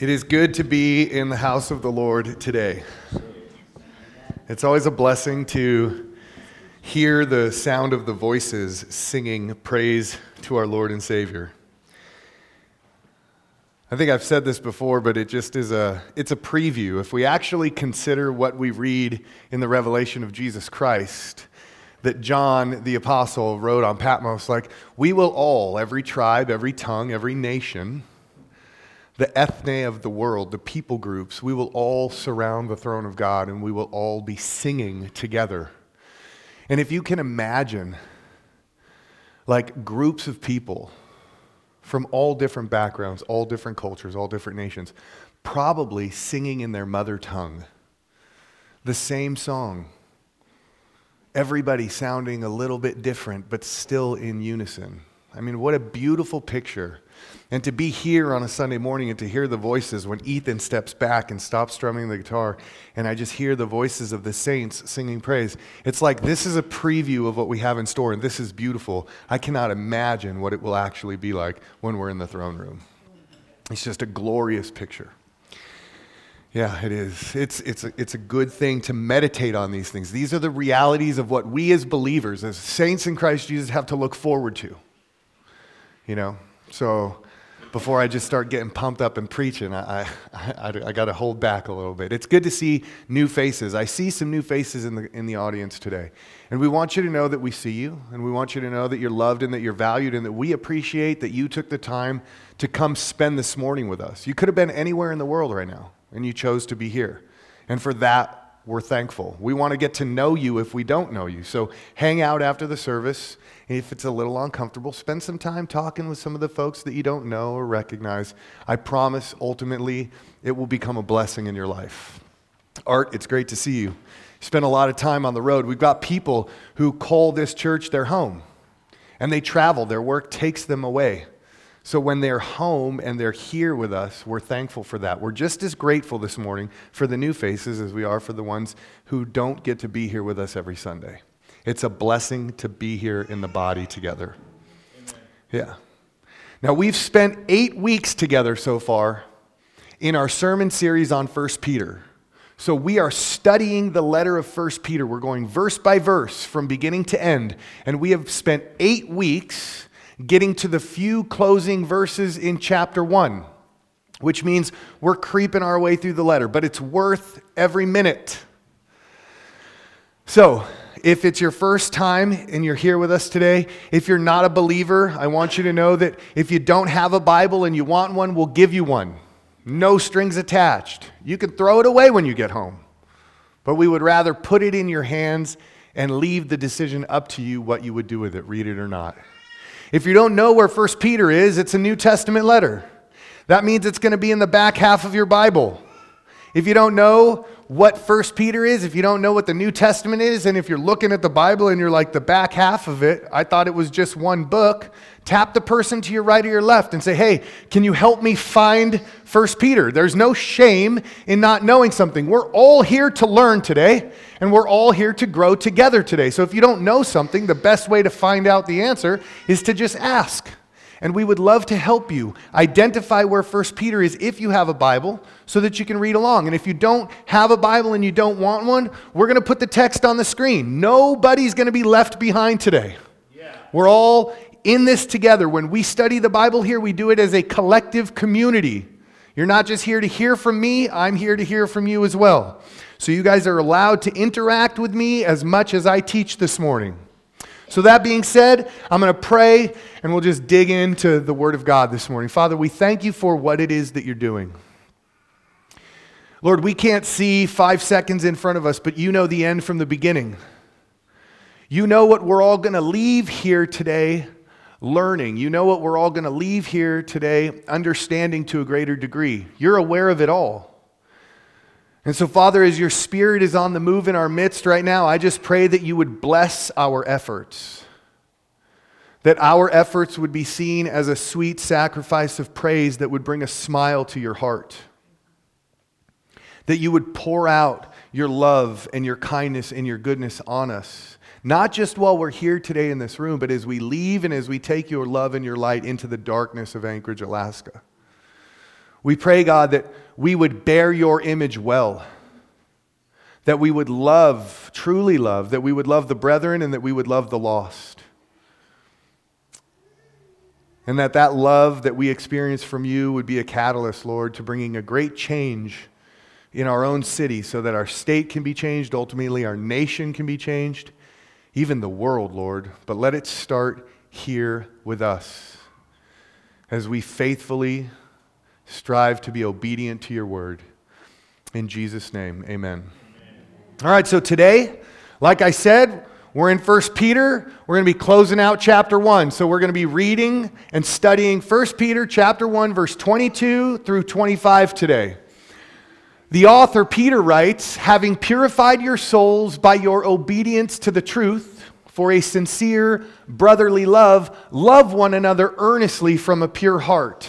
It is good to be in the house of the Lord today. It's always a blessing to hear the sound of the voices singing praise to our Lord and Savior. I think I've said this before, but it just is a it's a preview. If we actually consider what we read in the revelation of Jesus Christ, that John the apostle wrote on Patmos like we will all every tribe, every tongue, every nation the ethne of the world, the people groups, we will all surround the throne of God and we will all be singing together. And if you can imagine, like groups of people from all different backgrounds, all different cultures, all different nations, probably singing in their mother tongue the same song. Everybody sounding a little bit different, but still in unison. I mean, what a beautiful picture and to be here on a Sunday morning and to hear the voices when Ethan steps back and stops strumming the guitar, and I just hear the voices of the saints singing praise, it's like this is a preview of what we have in store, and this is beautiful. I cannot imagine what it will actually be like when we're in the throne room. It's just a glorious picture. Yeah, it is. It's, it's, a, it's a good thing to meditate on these things. These are the realities of what we as believers, as saints in Christ Jesus, have to look forward to. You know? So before I just start getting pumped up and preaching, I, I, I, I got to hold back a little bit. It's good to see new faces. I see some new faces in the, in the audience today. And we want you to know that we see you, and we want you to know that you're loved and that you're valued, and that we appreciate that you took the time to come spend this morning with us. You could have been anywhere in the world right now, and you chose to be here. And for that, we're thankful. We want to get to know you if we don't know you. So hang out after the service. If it's a little uncomfortable, spend some time talking with some of the folks that you don't know or recognize. I promise ultimately it will become a blessing in your life. Art, it's great to see you. spend a lot of time on the road. We've got people who call this church their home and they travel, their work takes them away. So when they're home and they're here with us, we're thankful for that. We're just as grateful this morning for the new faces as we are for the ones who don't get to be here with us every Sunday. It's a blessing to be here in the body together. Yeah. Now, we've spent eight weeks together so far in our sermon series on 1 Peter. So we are studying the letter of 1 Peter. We're going verse by verse from beginning to end. And we have spent eight weeks getting to the few closing verses in chapter 1, which means we're creeping our way through the letter, but it's worth every minute. So, if it's your first time and you're here with us today, if you're not a believer, I want you to know that if you don't have a Bible and you want one, we'll give you one. No strings attached. You can throw it away when you get home. But we would rather put it in your hands and leave the decision up to you what you would do with it, read it or not. If you don't know where 1 Peter is, it's a New Testament letter. That means it's going to be in the back half of your Bible. If you don't know what First Peter is, if you don't know what the New Testament is, and if you're looking at the Bible and you're like the back half of it, I thought it was just one book, tap the person to your right or your left and say, "Hey, can you help me find First Peter?" There's no shame in not knowing something. We're all here to learn today, and we're all here to grow together today. So if you don't know something, the best way to find out the answer is to just ask. And we would love to help you identify where 1 Peter is if you have a Bible so that you can read along. And if you don't have a Bible and you don't want one, we're going to put the text on the screen. Nobody's going to be left behind today. Yeah. We're all in this together. When we study the Bible here, we do it as a collective community. You're not just here to hear from me, I'm here to hear from you as well. So you guys are allowed to interact with me as much as I teach this morning. So, that being said, I'm going to pray and we'll just dig into the Word of God this morning. Father, we thank you for what it is that you're doing. Lord, we can't see five seconds in front of us, but you know the end from the beginning. You know what we're all going to leave here today learning. You know what we're all going to leave here today understanding to a greater degree. You're aware of it all. And so, Father, as your Spirit is on the move in our midst right now, I just pray that you would bless our efforts. That our efforts would be seen as a sweet sacrifice of praise that would bring a smile to your heart. That you would pour out your love and your kindness and your goodness on us. Not just while we're here today in this room, but as we leave and as we take your love and your light into the darkness of Anchorage, Alaska. We pray, God, that we would bear your image well, that we would love, truly love, that we would love the brethren and that we would love the lost. And that that love that we experience from you would be a catalyst, Lord, to bringing a great change in our own city so that our state can be changed, ultimately, our nation can be changed, even the world, Lord. But let it start here with us as we faithfully strive to be obedient to your word. In Jesus' name, amen. amen. All right, so today, like I said, we're in 1 Peter. We're going to be closing out chapter 1. So we're going to be reading and studying 1 Peter chapter 1 verse 22 through 25 today. The author Peter writes, "Having purified your souls by your obedience to the truth, for a sincere brotherly love, love one another earnestly from a pure heart."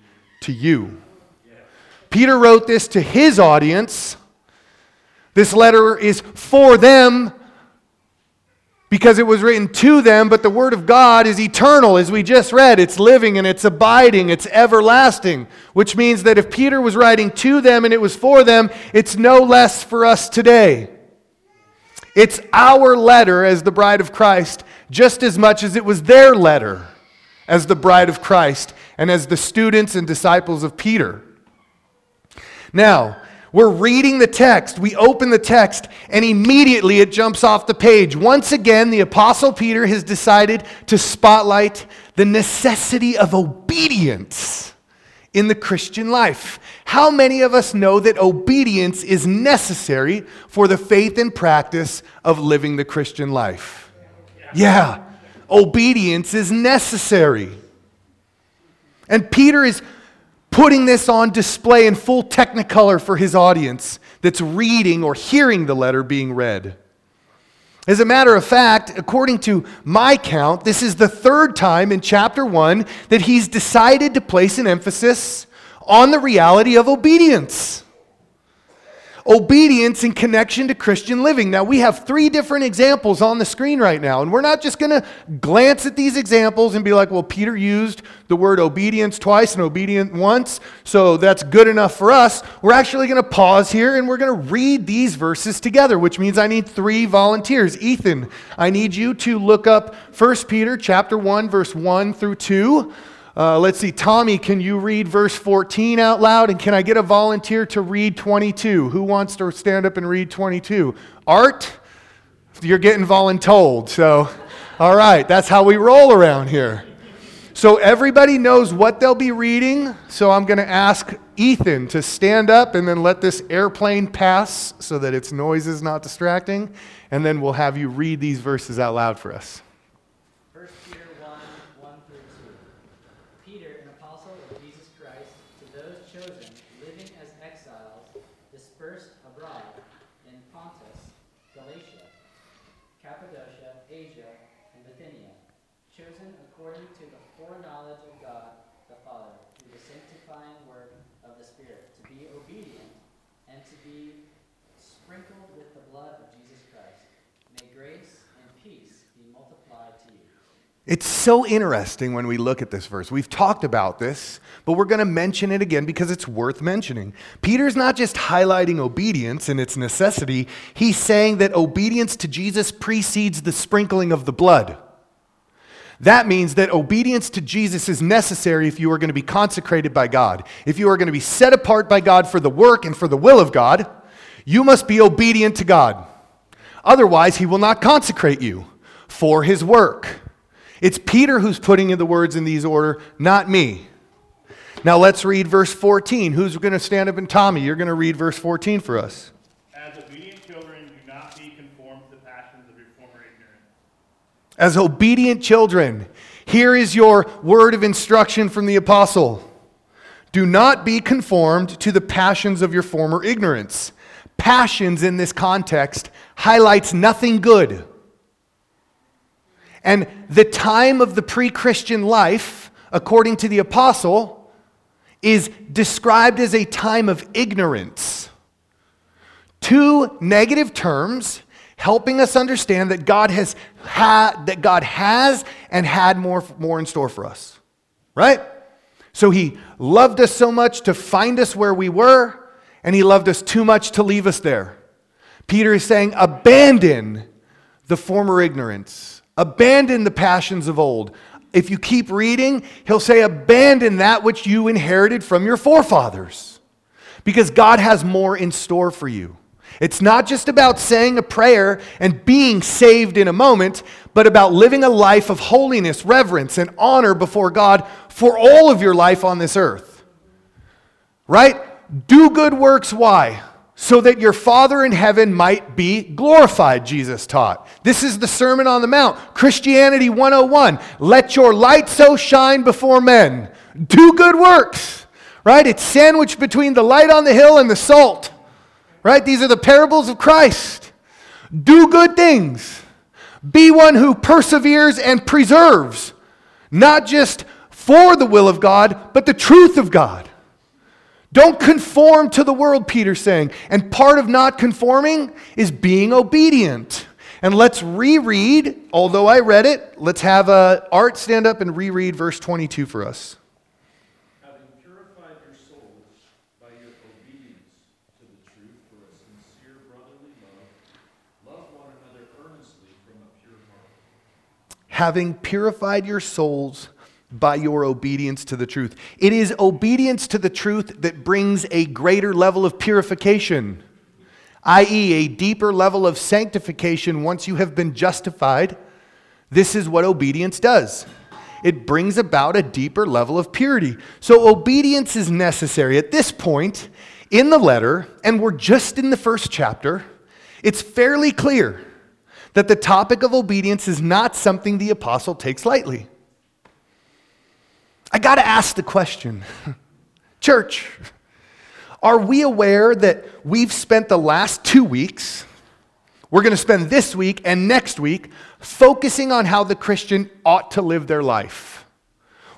to you. Peter wrote this to his audience. This letter is for them because it was written to them, but the Word of God is eternal, as we just read. It's living and it's abiding, it's everlasting, which means that if Peter was writing to them and it was for them, it's no less for us today. It's our letter as the bride of Christ, just as much as it was their letter as the bride of Christ and as the students and disciples of Peter. Now, we're reading the text. We open the text, and immediately it jumps off the page. Once again, the Apostle Peter has decided to spotlight the necessity of obedience in the Christian life. How many of us know that obedience is necessary for the faith and practice of living the Christian life? Yeah, obedience is necessary. And Peter is putting this on display in full technicolor for his audience that's reading or hearing the letter being read. As a matter of fact, according to my count, this is the third time in chapter 1 that he's decided to place an emphasis on the reality of obedience obedience in connection to Christian living. Now, we have three different examples on the screen right now, and we're not just going to glance at these examples and be like, well, Peter used the word obedience twice and obedient once, so that's good enough for us. We're actually going to pause here and we're going to read these verses together, which means I need three volunteers. Ethan, I need you to look up 1 Peter chapter 1 verse 1 through 2. Uh, let's see, Tommy, can you read verse 14 out loud? And can I get a volunteer to read 22? Who wants to stand up and read 22? Art, you're getting voluntold. So, all right, that's how we roll around here. So, everybody knows what they'll be reading. So, I'm going to ask Ethan to stand up and then let this airplane pass so that its noise is not distracting. And then we'll have you read these verses out loud for us. It's so interesting when we look at this verse. We've talked about this, but we're going to mention it again because it's worth mentioning. Peter's not just highlighting obedience and its necessity, he's saying that obedience to Jesus precedes the sprinkling of the blood. That means that obedience to Jesus is necessary if you are going to be consecrated by God. If you are going to be set apart by God for the work and for the will of God, you must be obedient to God. Otherwise, He will not consecrate you for His work. It's Peter who's putting in the words in these order, not me. Now let's read verse 14. Who's going to stand up and Tommy? You're going to read verse 14 for us. As obedient children, do not be conformed to the passions of your former ignorance. As obedient children, here is your word of instruction from the apostle. Do not be conformed to the passions of your former ignorance. Passions in this context highlights nothing good. And the time of the pre Christian life, according to the apostle, is described as a time of ignorance. Two negative terms helping us understand that God has that God has and had more, more in store for us. Right? So he loved us so much to find us where we were, and he loved us too much to leave us there. Peter is saying, abandon the former ignorance, abandon the passions of old. If you keep reading, he'll say, abandon that which you inherited from your forefathers, because God has more in store for you. It's not just about saying a prayer and being saved in a moment, but about living a life of holiness, reverence, and honor before God for all of your life on this earth. Right? Do good works. Why? So that your Father in heaven might be glorified, Jesus taught. This is the Sermon on the Mount, Christianity 101. Let your light so shine before men. Do good works. Right? It's sandwiched between the light on the hill and the salt. Right? These are the parables of Christ. Do good things. Be one who perseveres and preserves, not just for the will of God, but the truth of God. Don't conform to the world, Peter's saying. And part of not conforming is being obedient. And let's reread, although I read it, let's have uh, Art stand up and reread verse 22 for us. having purified your souls by your obedience to the truth. It is obedience to the truth that brings a greater level of purification, i.e., a deeper level of sanctification once you have been justified. This is what obedience does. It brings about a deeper level of purity. So, obedience is necessary. At this point in the letter, and we're just in the first chapter, it's fairly clear that the topic of obedience is not something the apostle takes lightly. I got to ask the question Church, are we aware that we've spent the last two weeks, we're going to spend this week and next week focusing on how the Christian ought to live their life?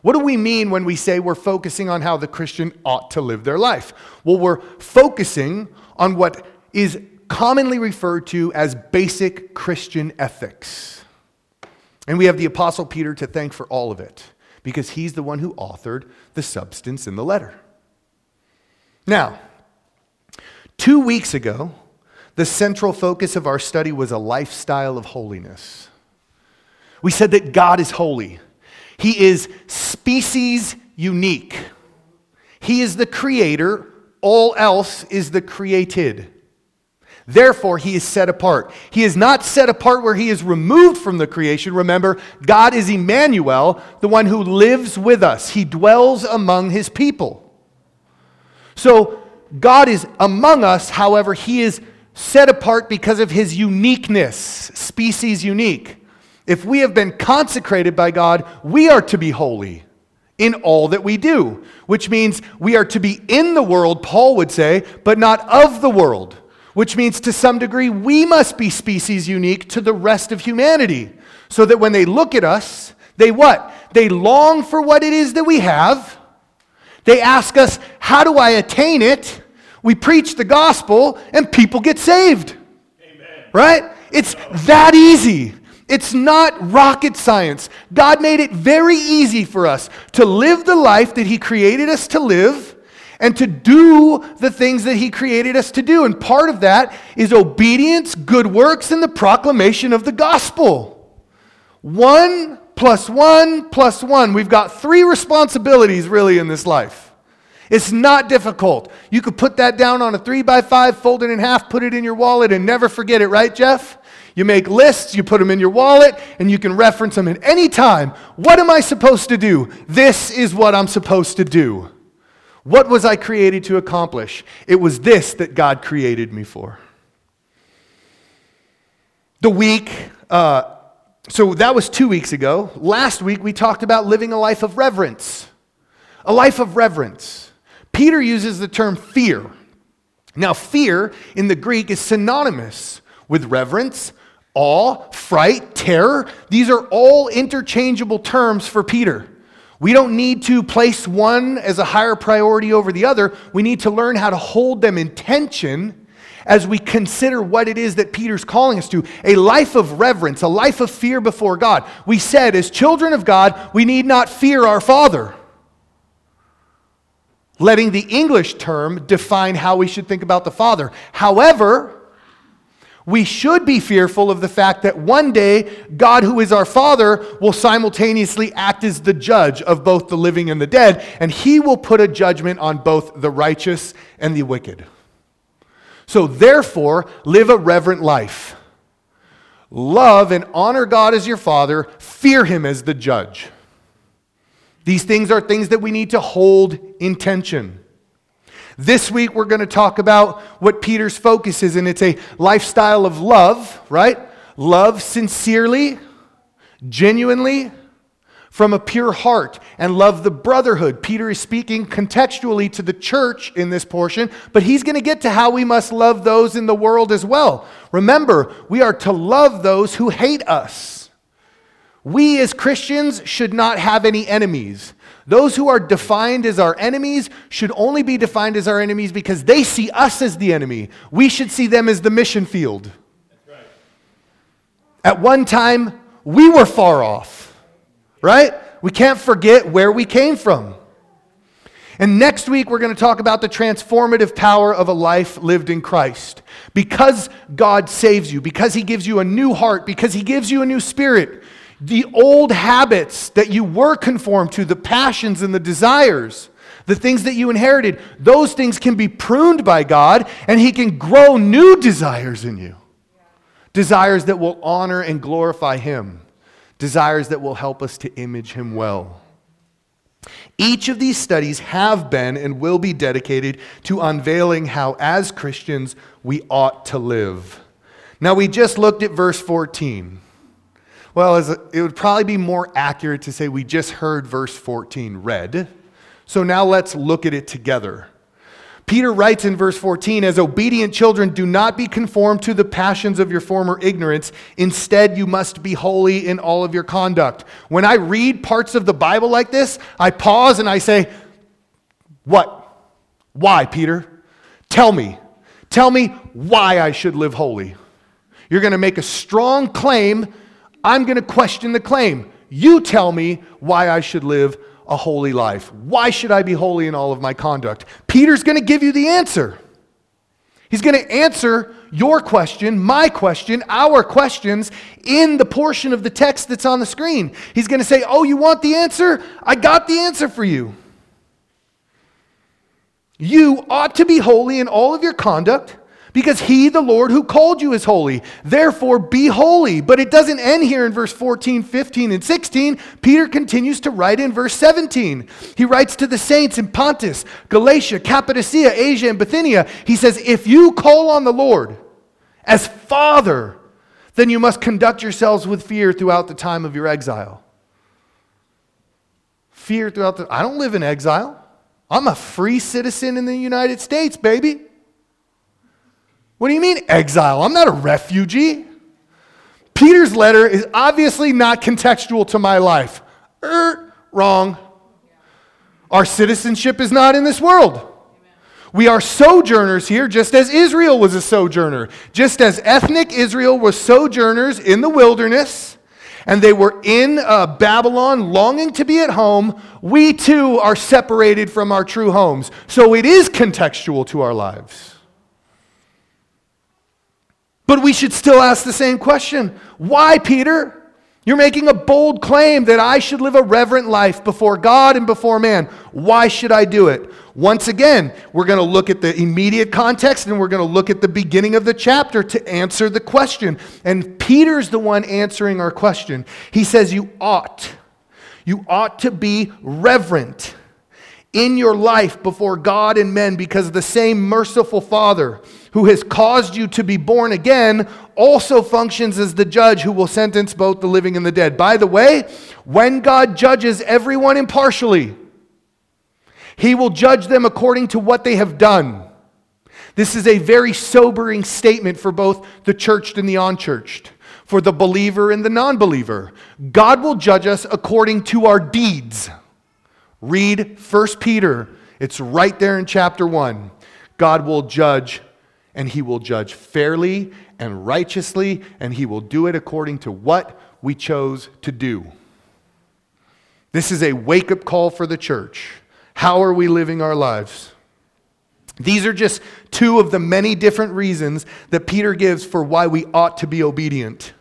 What do we mean when we say we're focusing on how the Christian ought to live their life? Well, we're focusing on what is commonly referred to as basic Christian ethics. And we have the Apostle Peter to thank for all of it because he's the one who authored the substance in the letter. Now, two weeks ago, the central focus of our study was a lifestyle of holiness. We said that God is holy, He is species unique, He is the creator, all else is the created. Therefore, he is set apart. He is not set apart where he is removed from the creation. Remember, God is Emmanuel, the one who lives with us. He dwells among his people. So, God is among us, however, he is set apart because of his uniqueness, species unique. If we have been consecrated by God, we are to be holy in all that we do, which means we are to be in the world, Paul would say, but not of the world which means to some degree we must be species unique to the rest of humanity. So that when they look at us, they what? They long for what it is that we have. They ask us, How do I attain it? We preach the gospel and people get saved. Amen. Right? It's that easy. It's not rocket science. God made it very easy for us to live the life that He created us to live and to do the things that He created us to do. And part of that is obedience, good works, and the proclamation of the gospel. One plus one plus one. We've got three responsibilities really in this life. It's not difficult. You could put that down on a three by five, fold it in half, put it in your wallet, and never forget it, right, Jeff? You make lists, you put them in your wallet, and you can reference them at any time. What am I supposed to do? This is what I'm supposed to do. What was I created to accomplish? It was this that God created me for. The week, uh, so that was two weeks ago. Last week, we talked about living a life of reverence. A life of reverence. Peter uses the term fear. Now, fear in the Greek is synonymous with reverence, awe, fright, terror. These are all interchangeable terms for Peter. We don't need to place one as a higher priority over the other. We need to learn how to hold them in tension as we consider what it is that Peter's calling us to a life of reverence, a life of fear before God. We said, as children of God, we need not fear our Father letting the English term define how we should think about the Father. However, we should be fearful of the fact that one day God, who is our Father, will simultaneously act as the judge of both the living and the dead, and He will put a judgment on both the righteous and the wicked. So, therefore, live a reverent life. Love and honor God as your Father, fear Him as the judge. These things are things that we need to hold in tension. This week, we're going to talk about what Peter's focus is, and it's a lifestyle of love, right? Love sincerely, genuinely, from a pure heart, and love the brotherhood. Peter is speaking contextually to the church in this portion, but he's going to get to how we must love those in the world as well. Remember, we are to love those who hate us. We as Christians should not have any enemies. Those who are defined as our enemies should only be defined as our enemies because they see us as the enemy. We should see them as the mission field. At one time, we were far off, right? We can't forget where we came from. And next week, we're going to talk about the transformative power of a life lived in Christ. Because God saves you, because He gives you a new heart, because He gives you a new spirit, the old habits that you were conformed to, the passions and the desires, the things that you inherited, those things can be pruned by God and He can grow new desires in you. Desires that will honor and glorify Him, desires that will help us to image Him well. Each of these studies have been and will be dedicated to unveiling how, as Christians, we ought to live. Now, we just looked at verse 14. Well, it would probably be more accurate to say we just heard verse 14 read. So now let's look at it together. Peter writes in verse 14, as obedient children, do not be conformed to the passions of your former ignorance. Instead, you must be holy in all of your conduct. When I read parts of the Bible like this, I pause and I say, What? Why, Peter? Tell me. Tell me why I should live holy. You're going to make a strong claim I'm going to question the claim. You tell me why I should live a holy life. Why should I be holy in all of my conduct? Peter's going to give you the answer. He's going to answer your question, my question, our questions in the portion of the text that's on the screen. He's going to say, Oh, you want the answer? I got the answer for you. You ought to be holy in all of your conduct because he, the Lord who called you, is holy. Therefore, be holy. But it doesn't end here in verse 14, 15, and 16. Peter continues to write in verse 17. He writes to the saints in Pontus, Galatia, Cappadocia, Asia, and Bithynia. He says, If you call on the Lord as Father, then you must conduct yourselves with fear throughout the time of your exile. Fear throughout the. I don't live in exile. I'm a free citizen in the United States, baby. What do you mean exile? I'm not a refugee. Peter's letter is obviously not contextual to my life. Er, wrong. Our citizenship is not in this world. We are sojourners here, just as Israel was a sojourner. Just as ethnic Israel was sojourners in the wilderness, and they were in uh, Babylon longing to be at home, we too are separated from our true homes. So it is contextual to our lives. But we should still ask the same question Why, Peter? You're making a bold claim that I should live a reverent life before God and before man. Why should I do it? Once again, we're going to look at the immediate context and we're going to look at the beginning of the chapter to answer the question. And Peter's the one answering our question. He says, You ought. You ought to be reverent in your life before God and men because the same merciful Father who has caused you to be born again also functions as the judge who will sentence both the living and the dead. By the way, when God judges everyone impartially, He will judge them according to what they have done. This is a very sobering statement for both the churched and the unchurched, for the believer and the non believer. God will judge us according to our deeds. Read 1 Peter, it's right there in chapter 1. God will judge, and he will judge fairly and righteously, and he will do it according to what we chose to do. This is a wake up call for the church. How are we living our lives? These are just two of the many different reasons that Peter gives for why we ought to be obedient.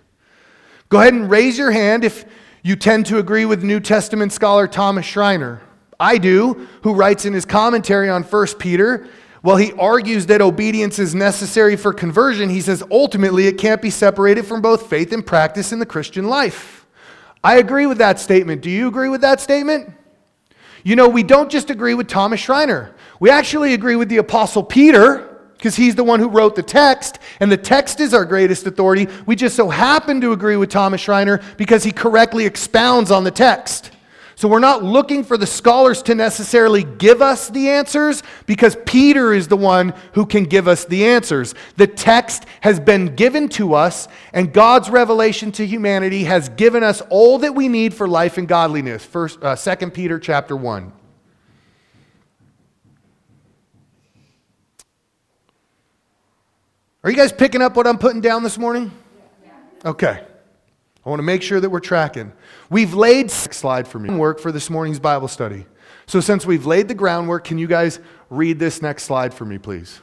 Go ahead and raise your hand if you tend to agree with New Testament scholar Thomas Schreiner. I do, who writes in his commentary on 1 Peter, while he argues that obedience is necessary for conversion, he says ultimately it can't be separated from both faith and practice in the Christian life. I agree with that statement. Do you agree with that statement? You know, we don't just agree with Thomas Schreiner. We actually agree with the Apostle Peter because he's the one who wrote the text, and the text is our greatest authority. We just so happen to agree with Thomas Schreiner because he correctly expounds on the text. So we're not looking for the scholars to necessarily give us the answers because Peter is the one who can give us the answers. The text has been given to us, and God's revelation to humanity has given us all that we need for life and godliness. First, uh, 2 Peter chapter 1. Are you guys picking up what I'm putting down this morning? Okay. I want to make sure that we're tracking. We've laid slide for me work for this morning's Bible study. So since we've laid the groundwork, can you guys read this next slide for me, please?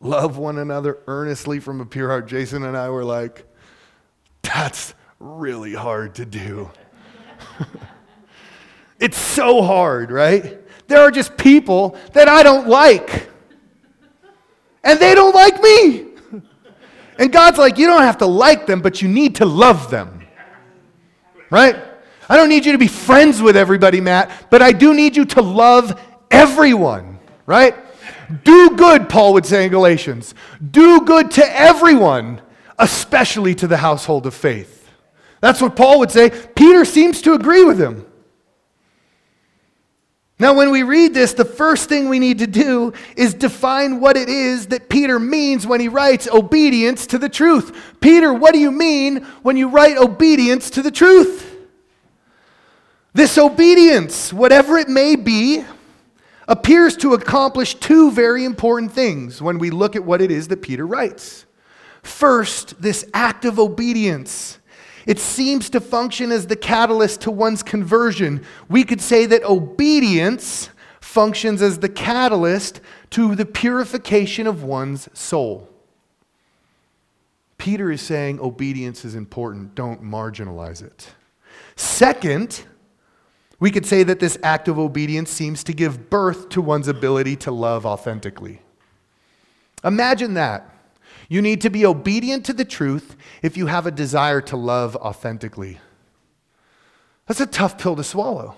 Love one another earnestly from a pure heart. Jason and I were like, that's really hard to do. it's so hard, right? There are just people that I don't like, and they don't like me. And God's like, you don't have to like them, but you need to love them, right? I don't need you to be friends with everybody, Matt, but I do need you to love everyone, right? Do good, Paul would say in Galatians. Do good to everyone, especially to the household of faith. That's what Paul would say. Peter seems to agree with him. Now, when we read this, the first thing we need to do is define what it is that Peter means when he writes obedience to the truth. Peter, what do you mean when you write obedience to the truth? This obedience, whatever it may be, appears to accomplish two very important things when we look at what it is that Peter writes. First, this act of obedience it seems to function as the catalyst to one's conversion. We could say that obedience functions as the catalyst to the purification of one's soul. Peter is saying obedience is important, don't marginalize it. Second, we could say that this act of obedience seems to give birth to one's ability to love authentically. Imagine that. You need to be obedient to the truth if you have a desire to love authentically. That's a tough pill to swallow.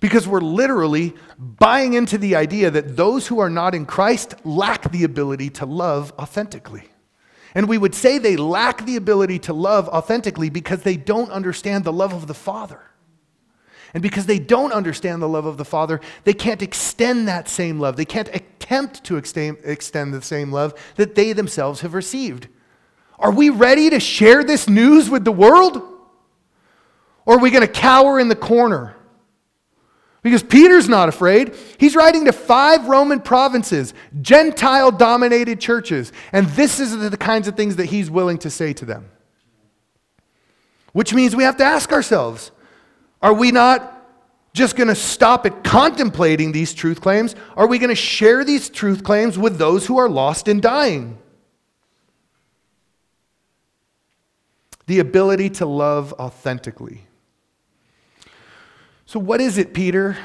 Because we're literally buying into the idea that those who are not in Christ lack the ability to love authentically. And we would say they lack the ability to love authentically because they don't understand the love of the Father. And because they don't understand the love of the Father, they can't extend that same love. They can't attempt to extend the same love that they themselves have received. Are we ready to share this news with the world? Or are we going to cower in the corner? Because Peter's not afraid. He's writing to five Roman provinces, Gentile dominated churches. And this is the kinds of things that he's willing to say to them. Which means we have to ask ourselves are we not just going to stop at contemplating these truth claims? Are we going to share these truth claims with those who are lost and dying? The ability to love authentically. So, what is it, Peter?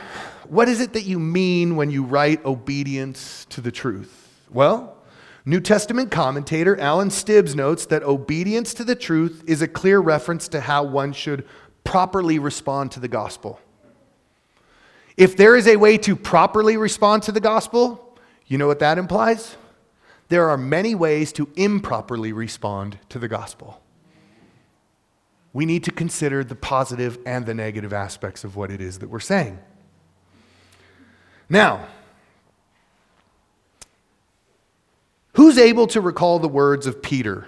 What is it that you mean when you write obedience to the truth? Well, New Testament commentator Alan Stibbs notes that obedience to the truth is a clear reference to how one should properly respond to the gospel. If there is a way to properly respond to the gospel, you know what that implies? There are many ways to improperly respond to the gospel. We need to consider the positive and the negative aspects of what it is that we're saying. Now, who's able to recall the words of Peter?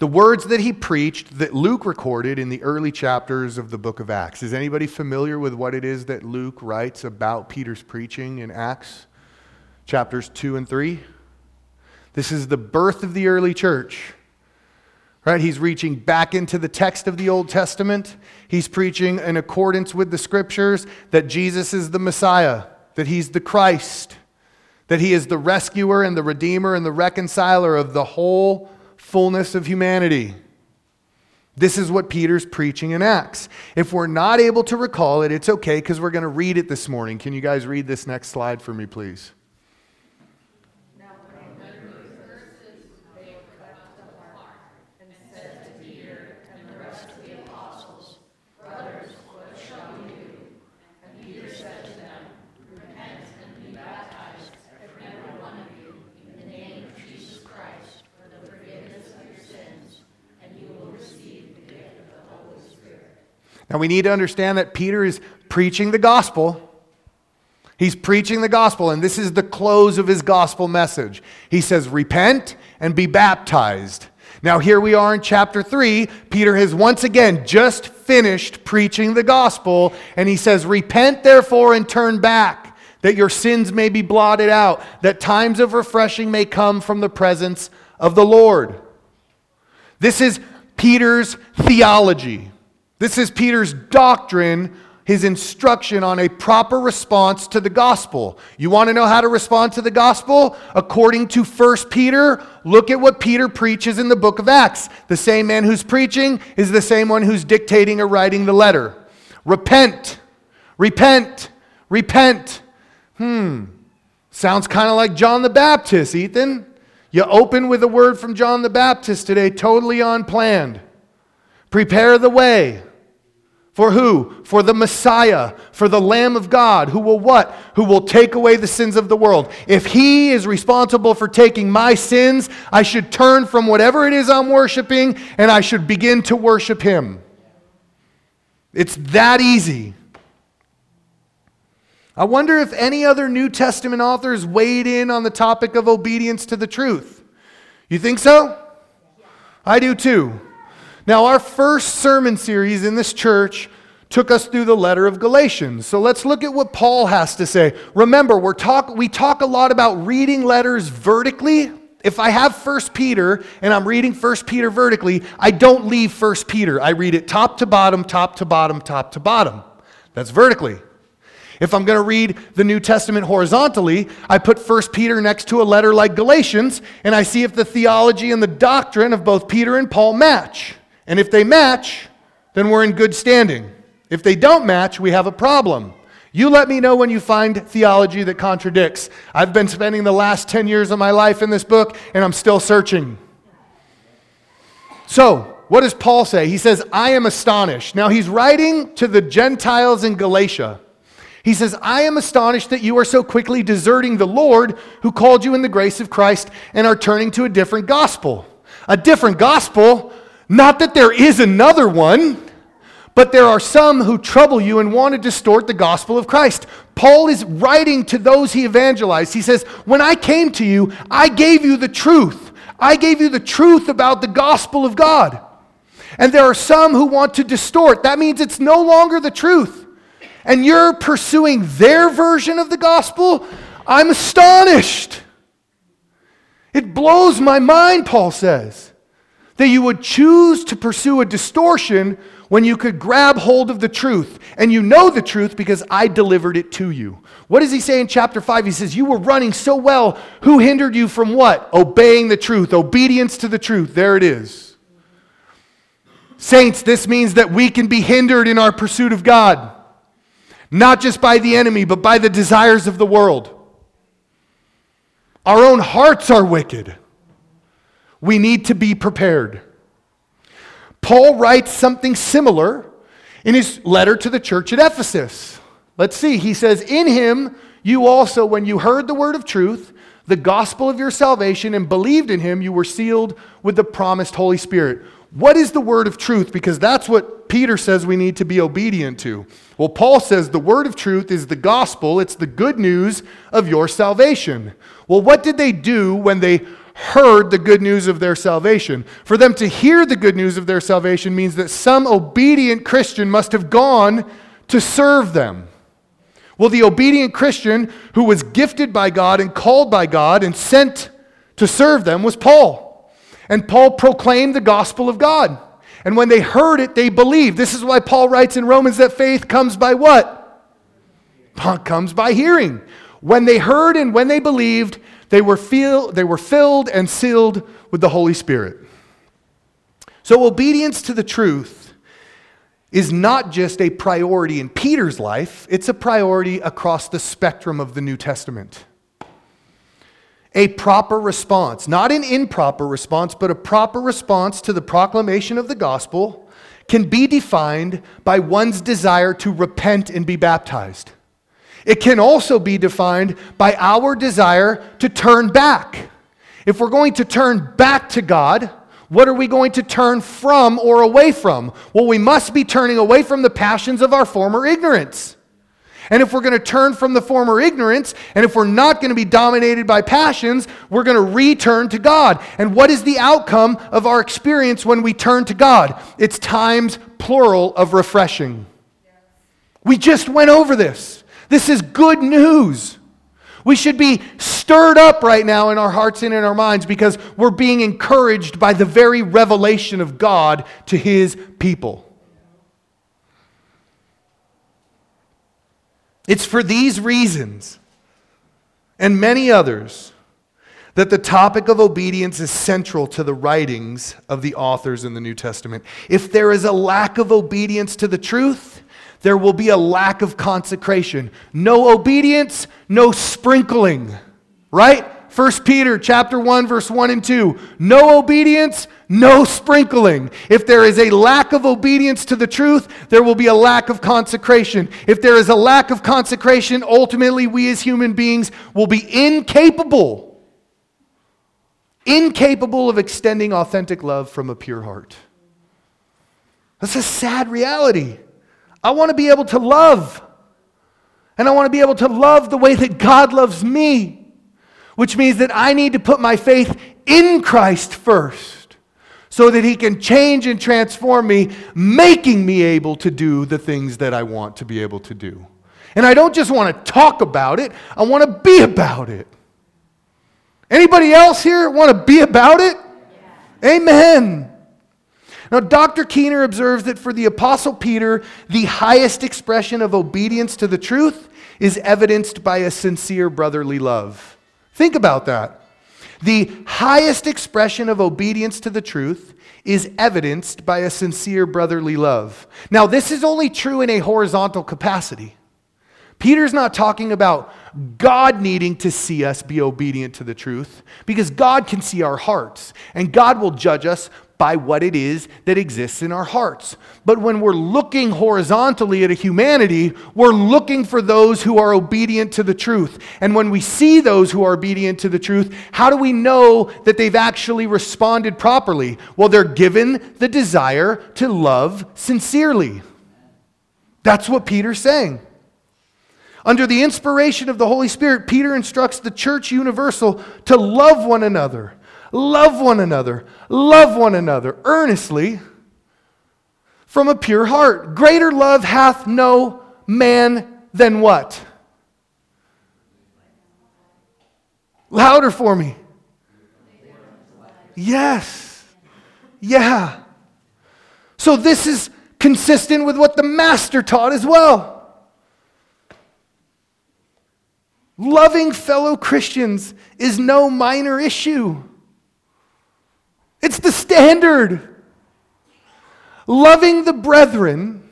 The words that he preached that Luke recorded in the early chapters of the book of Acts. Is anybody familiar with what it is that Luke writes about Peter's preaching in Acts chapters 2 and 3? This is the birth of the early church. Right? He's reaching back into the text of the Old Testament. He's preaching in accordance with the scriptures that Jesus is the Messiah, that he's the Christ, that he is the rescuer and the redeemer and the reconciler of the whole fullness of humanity. This is what Peter's preaching in Acts. If we're not able to recall it, it's okay because we're going to read it this morning. Can you guys read this next slide for me, please? Now we need to understand that Peter is preaching the gospel. He's preaching the gospel, and this is the close of his gospel message. He says, Repent and be baptized. Now, here we are in chapter 3. Peter has once again just finished preaching the gospel, and he says, Repent therefore and turn back, that your sins may be blotted out, that times of refreshing may come from the presence of the Lord. This is Peter's theology. This is Peter's doctrine, his instruction on a proper response to the gospel. You want to know how to respond to the gospel? According to 1 Peter, look at what Peter preaches in the book of Acts. The same man who's preaching is the same one who's dictating or writing the letter. Repent, repent, repent. Hmm, sounds kind of like John the Baptist, Ethan. You open with a word from John the Baptist today, totally unplanned. Prepare the way. For who? For the Messiah, for the Lamb of God, who will what? Who will take away the sins of the world. If he is responsible for taking my sins, I should turn from whatever it is I'm worshiping and I should begin to worship him. It's that easy. I wonder if any other New Testament authors weighed in on the topic of obedience to the truth. You think so? I do too. Now, our first sermon series in this church took us through the letter of Galatians. So let's look at what Paul has to say. Remember, we're talk, we talk a lot about reading letters vertically. If I have 1 Peter and I'm reading 1 Peter vertically, I don't leave 1 Peter. I read it top to bottom, top to bottom, top to bottom. That's vertically. If I'm going to read the New Testament horizontally, I put 1 Peter next to a letter like Galatians, and I see if the theology and the doctrine of both Peter and Paul match. And if they match, then we're in good standing. If they don't match, we have a problem. You let me know when you find theology that contradicts. I've been spending the last 10 years of my life in this book, and I'm still searching. So, what does Paul say? He says, I am astonished. Now, he's writing to the Gentiles in Galatia. He says, I am astonished that you are so quickly deserting the Lord who called you in the grace of Christ and are turning to a different gospel. A different gospel not that there is another one, but there are some who trouble you and want to distort the gospel of Christ. Paul is writing to those he evangelized. He says, When I came to you, I gave you the truth. I gave you the truth about the gospel of God. And there are some who want to distort. That means it's no longer the truth. And you're pursuing their version of the gospel. I'm astonished. It blows my mind, Paul says that you would choose to pursue a distortion when you could grab hold of the truth. And you know the truth because I delivered it to you. What does he say in chapter 5? He says, You were running so well. Who hindered you from what? Obeying the truth, obedience to the truth. There it is. Saints, this means that we can be hindered in our pursuit of God, not just by the enemy, but by the desires of the world. Our own hearts are wicked. We need to be prepared. Paul writes something similar in his letter to the church at Ephesus. Let's see. He says, In him you also, when you heard the word of truth, the gospel of your salvation and believed in him, you were sealed with the promised Holy Spirit. What is the word of truth? Because that's what Peter says we need to be obedient to. Well, Paul says the word of truth is the gospel, it's the good news of your salvation. Well, what did they do when they heard the good news of their salvation? For them to hear the good news of their salvation means that some obedient Christian must have gone to serve them. Well, the obedient Christian who was gifted by God and called by God and sent to serve them was Paul. And Paul proclaimed the gospel of God. And when they heard it, they believed. This is why Paul writes in Romans that faith comes by what? Comes by hearing. When they heard and when they believed, they were, feel, they were filled and sealed with the Holy Spirit. So, obedience to the truth is not just a priority in Peter's life, it's a priority across the spectrum of the New Testament. A proper response, not an improper response, but a proper response to the proclamation of the gospel can be defined by one's desire to repent and be baptized. It can also be defined by our desire to turn back. If we're going to turn back to God, what are we going to turn from or away from? Well, we must be turning away from the passions of our former ignorance. And if we're going to turn from the former ignorance, and if we're not going to be dominated by passions, we're going to return to God. And what is the outcome of our experience when we turn to God? It's times plural of refreshing. We just went over this. This is good news. We should be stirred up right now in our hearts and in our minds because we're being encouraged by the very revelation of God to his people. It's for these reasons and many others that the topic of obedience is central to the writings of the authors in the New Testament. If there is a lack of obedience to the truth, there will be a lack of consecration. No obedience, no sprinkling. Right? 1 Peter chapter 1 verse 1 and 2. No obedience, no sprinkling. If there is a lack of obedience to the truth, there will be a lack of consecration. If there is a lack of consecration, ultimately we as human beings will be incapable incapable of extending authentic love from a pure heart. That's a sad reality. I want to be able to love. And I want to be able to love the way that God loves me, which means that I need to put my faith in Christ first so that He can change and transform me, making me able to do the things that I want to be able to do. And I don't just want to talk about it, I want to be about it. Anybody else here want to be about it? Yeah. Amen. Now, Dr. Keener observes that for the Apostle Peter, the highest expression of obedience to the truth is evidenced by a sincere brotherly love. Think about that. The highest expression of obedience to the truth is evidenced by a sincere brotherly love. Now, this is only true in a horizontal capacity. Peter's not talking about God needing to see us be obedient to the truth because God can see our hearts and God will judge us by what it is that exists in our hearts. But when we're looking horizontally at a humanity, we're looking for those who are obedient to the truth. And when we see those who are obedient to the truth, how do we know that they've actually responded properly? Well, they're given the desire to love sincerely. That's what Peter's saying. Under the inspiration of the Holy Spirit, Peter instructs the church universal to love one another Love one another. Love one another earnestly from a pure heart. Greater love hath no man than what? Louder for me. Yes. Yeah. So this is consistent with what the Master taught as well. Loving fellow Christians is no minor issue. It's the standard. Loving the brethren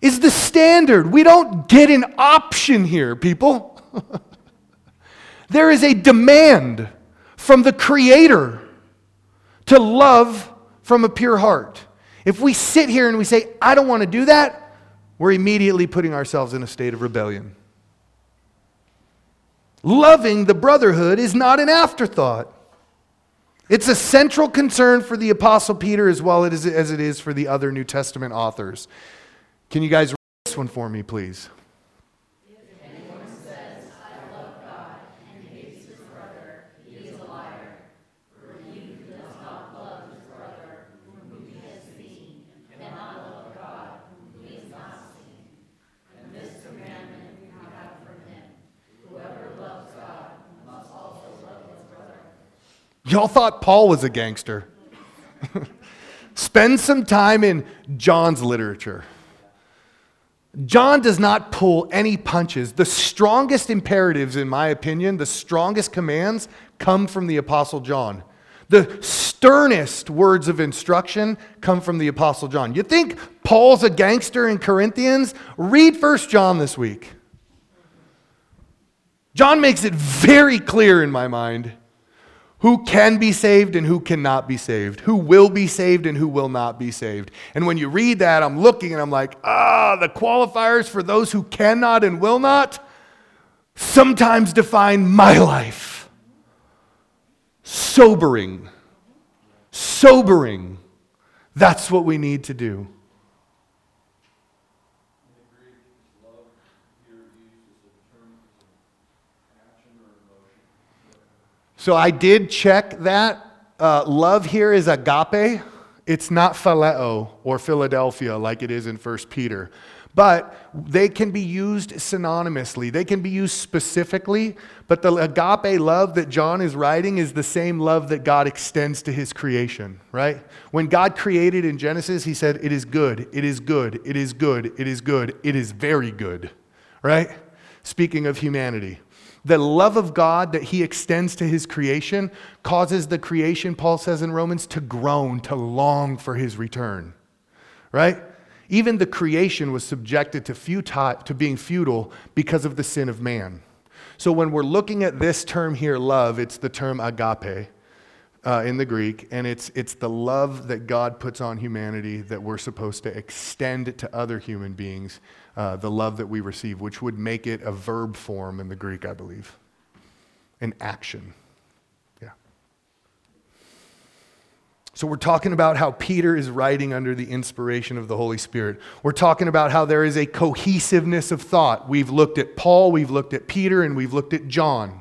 is the standard. We don't get an option here, people. there is a demand from the Creator to love from a pure heart. If we sit here and we say, I don't want to do that, we're immediately putting ourselves in a state of rebellion. Loving the brotherhood is not an afterthought. It's a central concern for the Apostle Peter as well as it is for the other New Testament authors. Can you guys read this one for me, please? Y'all thought Paul was a gangster. Spend some time in John's literature. John does not pull any punches. The strongest imperatives, in my opinion, the strongest commands come from the Apostle John. The sternest words of instruction come from the Apostle John. You think Paul's a gangster in Corinthians? Read First John this week. John makes it very clear in my mind who can be saved and who cannot be saved, who will be saved and who will not be saved. And when you read that, I'm looking and I'm like, ah, the qualifiers for those who cannot and will not sometimes define my life. Sobering. Sobering. That's what we need to do. So I did check that. Uh, love here is agape. It's not phileo or Philadelphia like it is in 1 Peter. But they can be used synonymously. They can be used specifically. But the agape love that John is writing is the same love that God extends to his creation, right? When God created in Genesis, he said, It is good, it is good, it is good, it is good, it is very good, right? Speaking of humanity. The love of God that he extends to his creation causes the creation, Paul says in Romans, to groan, to long for his return. Right? Even the creation was subjected to, futile, to being futile because of the sin of man. So when we're looking at this term here, love, it's the term agape uh, in the Greek, and it's, it's the love that God puts on humanity that we're supposed to extend to other human beings uh, the love that we receive, which would make it a verb form in the Greek, I believe, an action. Yeah. So, we're talking about how Peter is writing under the inspiration of the Holy Spirit. We're talking about how there is a cohesiveness of thought. We've looked at Paul, we've looked at Peter, and we've looked at John.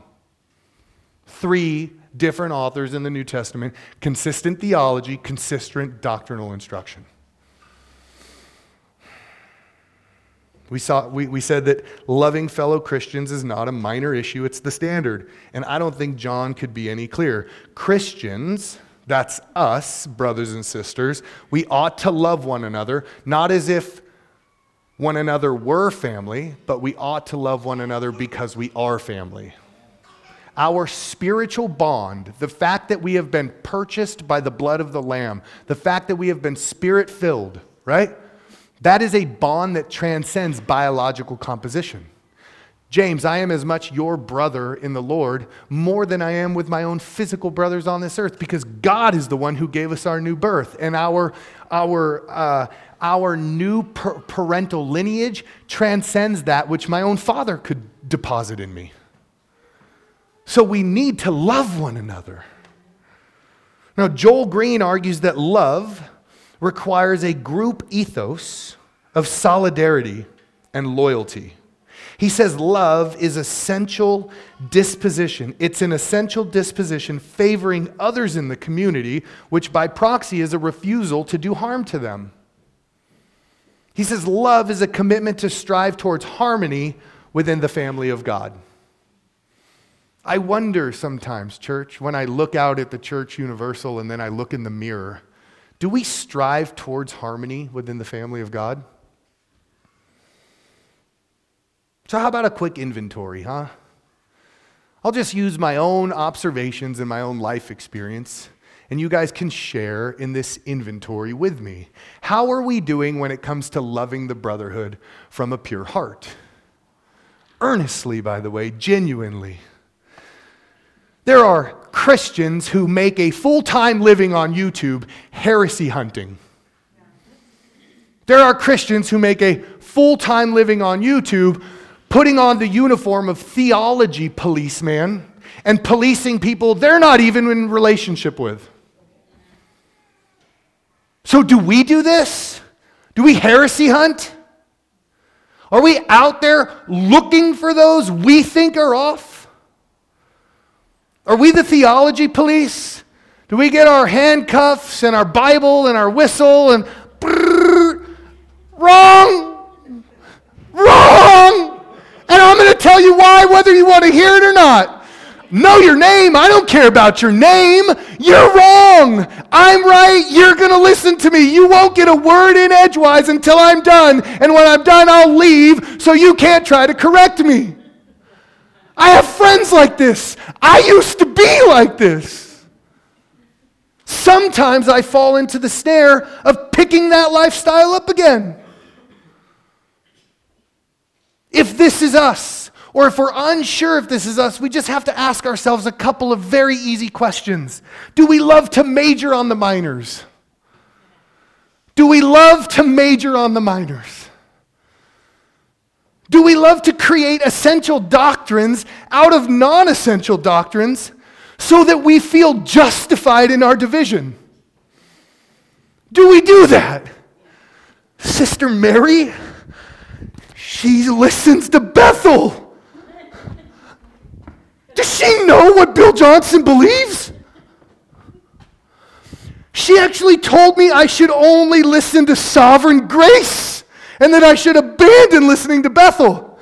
Three different authors in the New Testament, consistent theology, consistent doctrinal instruction. We, saw, we, we said that loving fellow Christians is not a minor issue, it's the standard. And I don't think John could be any clearer. Christians, that's us, brothers and sisters, we ought to love one another, not as if one another were family, but we ought to love one another because we are family. Our spiritual bond, the fact that we have been purchased by the blood of the Lamb, the fact that we have been spirit filled, right? That is a bond that transcends biological composition. James, I am as much your brother in the Lord more than I am with my own physical brothers on this earth because God is the one who gave us our new birth. And our, our, uh, our new per- parental lineage transcends that which my own father could deposit in me. So we need to love one another. Now, Joel Green argues that love requires a group ethos of solidarity and loyalty. He says love is essential disposition. It's an essential disposition favoring others in the community, which by proxy is a refusal to do harm to them. He says love is a commitment to strive towards harmony within the family of God. I wonder sometimes, church, when I look out at the church universal and then I look in the mirror, do we strive towards harmony within the family of God? So, how about a quick inventory, huh? I'll just use my own observations and my own life experience, and you guys can share in this inventory with me. How are we doing when it comes to loving the brotherhood from a pure heart? Earnestly, by the way, genuinely. There are Christians who make a full time living on YouTube heresy hunting. There are Christians who make a full time living on YouTube putting on the uniform of theology policeman and policing people they're not even in relationship with. So, do we do this? Do we heresy hunt? Are we out there looking for those we think are off? Are we the theology police? Do we get our handcuffs and our Bible and our whistle and brrr, wrong, wrong? And I'm going to tell you why, whether you want to hear it or not. Know your name. I don't care about your name. You're wrong. I'm right. You're going to listen to me. You won't get a word in edgewise until I'm done. And when I'm done, I'll leave so you can't try to correct me. I have friends like this. I used to be like this. Sometimes I fall into the snare of picking that lifestyle up again. If this is us, or if we're unsure if this is us, we just have to ask ourselves a couple of very easy questions. Do we love to major on the minors? Do we love to major on the minors? Do we love to create essential doctrines out of non essential doctrines so that we feel justified in our division? Do we do that? Sister Mary, she listens to Bethel. Does she know what Bill Johnson believes? She actually told me I should only listen to sovereign grace and that I should abandon listening to Bethel.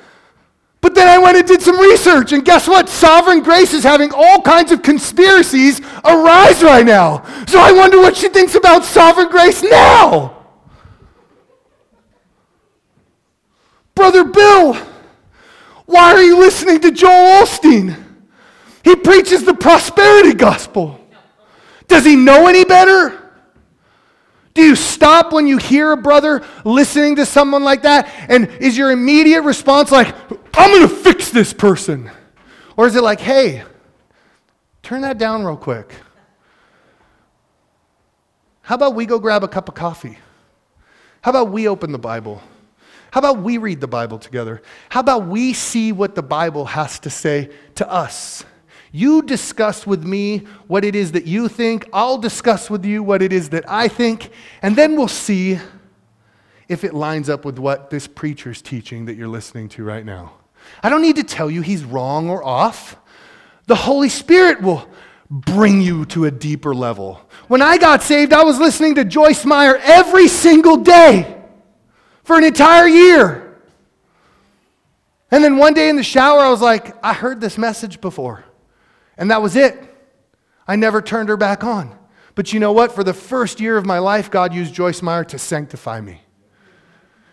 But then I went and did some research, and guess what? Sovereign grace is having all kinds of conspiracies arise right now. So I wonder what she thinks about sovereign grace now. Brother Bill, why are you listening to Joel Osteen? He preaches the prosperity gospel. Does he know any better? Do you stop when you hear a brother listening to someone like that? And is your immediate response like, I'm going to fix this person? Or is it like, hey, turn that down real quick? How about we go grab a cup of coffee? How about we open the Bible? How about we read the Bible together? How about we see what the Bible has to say to us? You discuss with me what it is that you think. I'll discuss with you what it is that I think. And then we'll see if it lines up with what this preacher's teaching that you're listening to right now. I don't need to tell you he's wrong or off. The Holy Spirit will bring you to a deeper level. When I got saved, I was listening to Joyce Meyer every single day for an entire year. And then one day in the shower, I was like, I heard this message before. And that was it. I never turned her back on. But you know what? For the first year of my life, God used Joyce Meyer to sanctify me.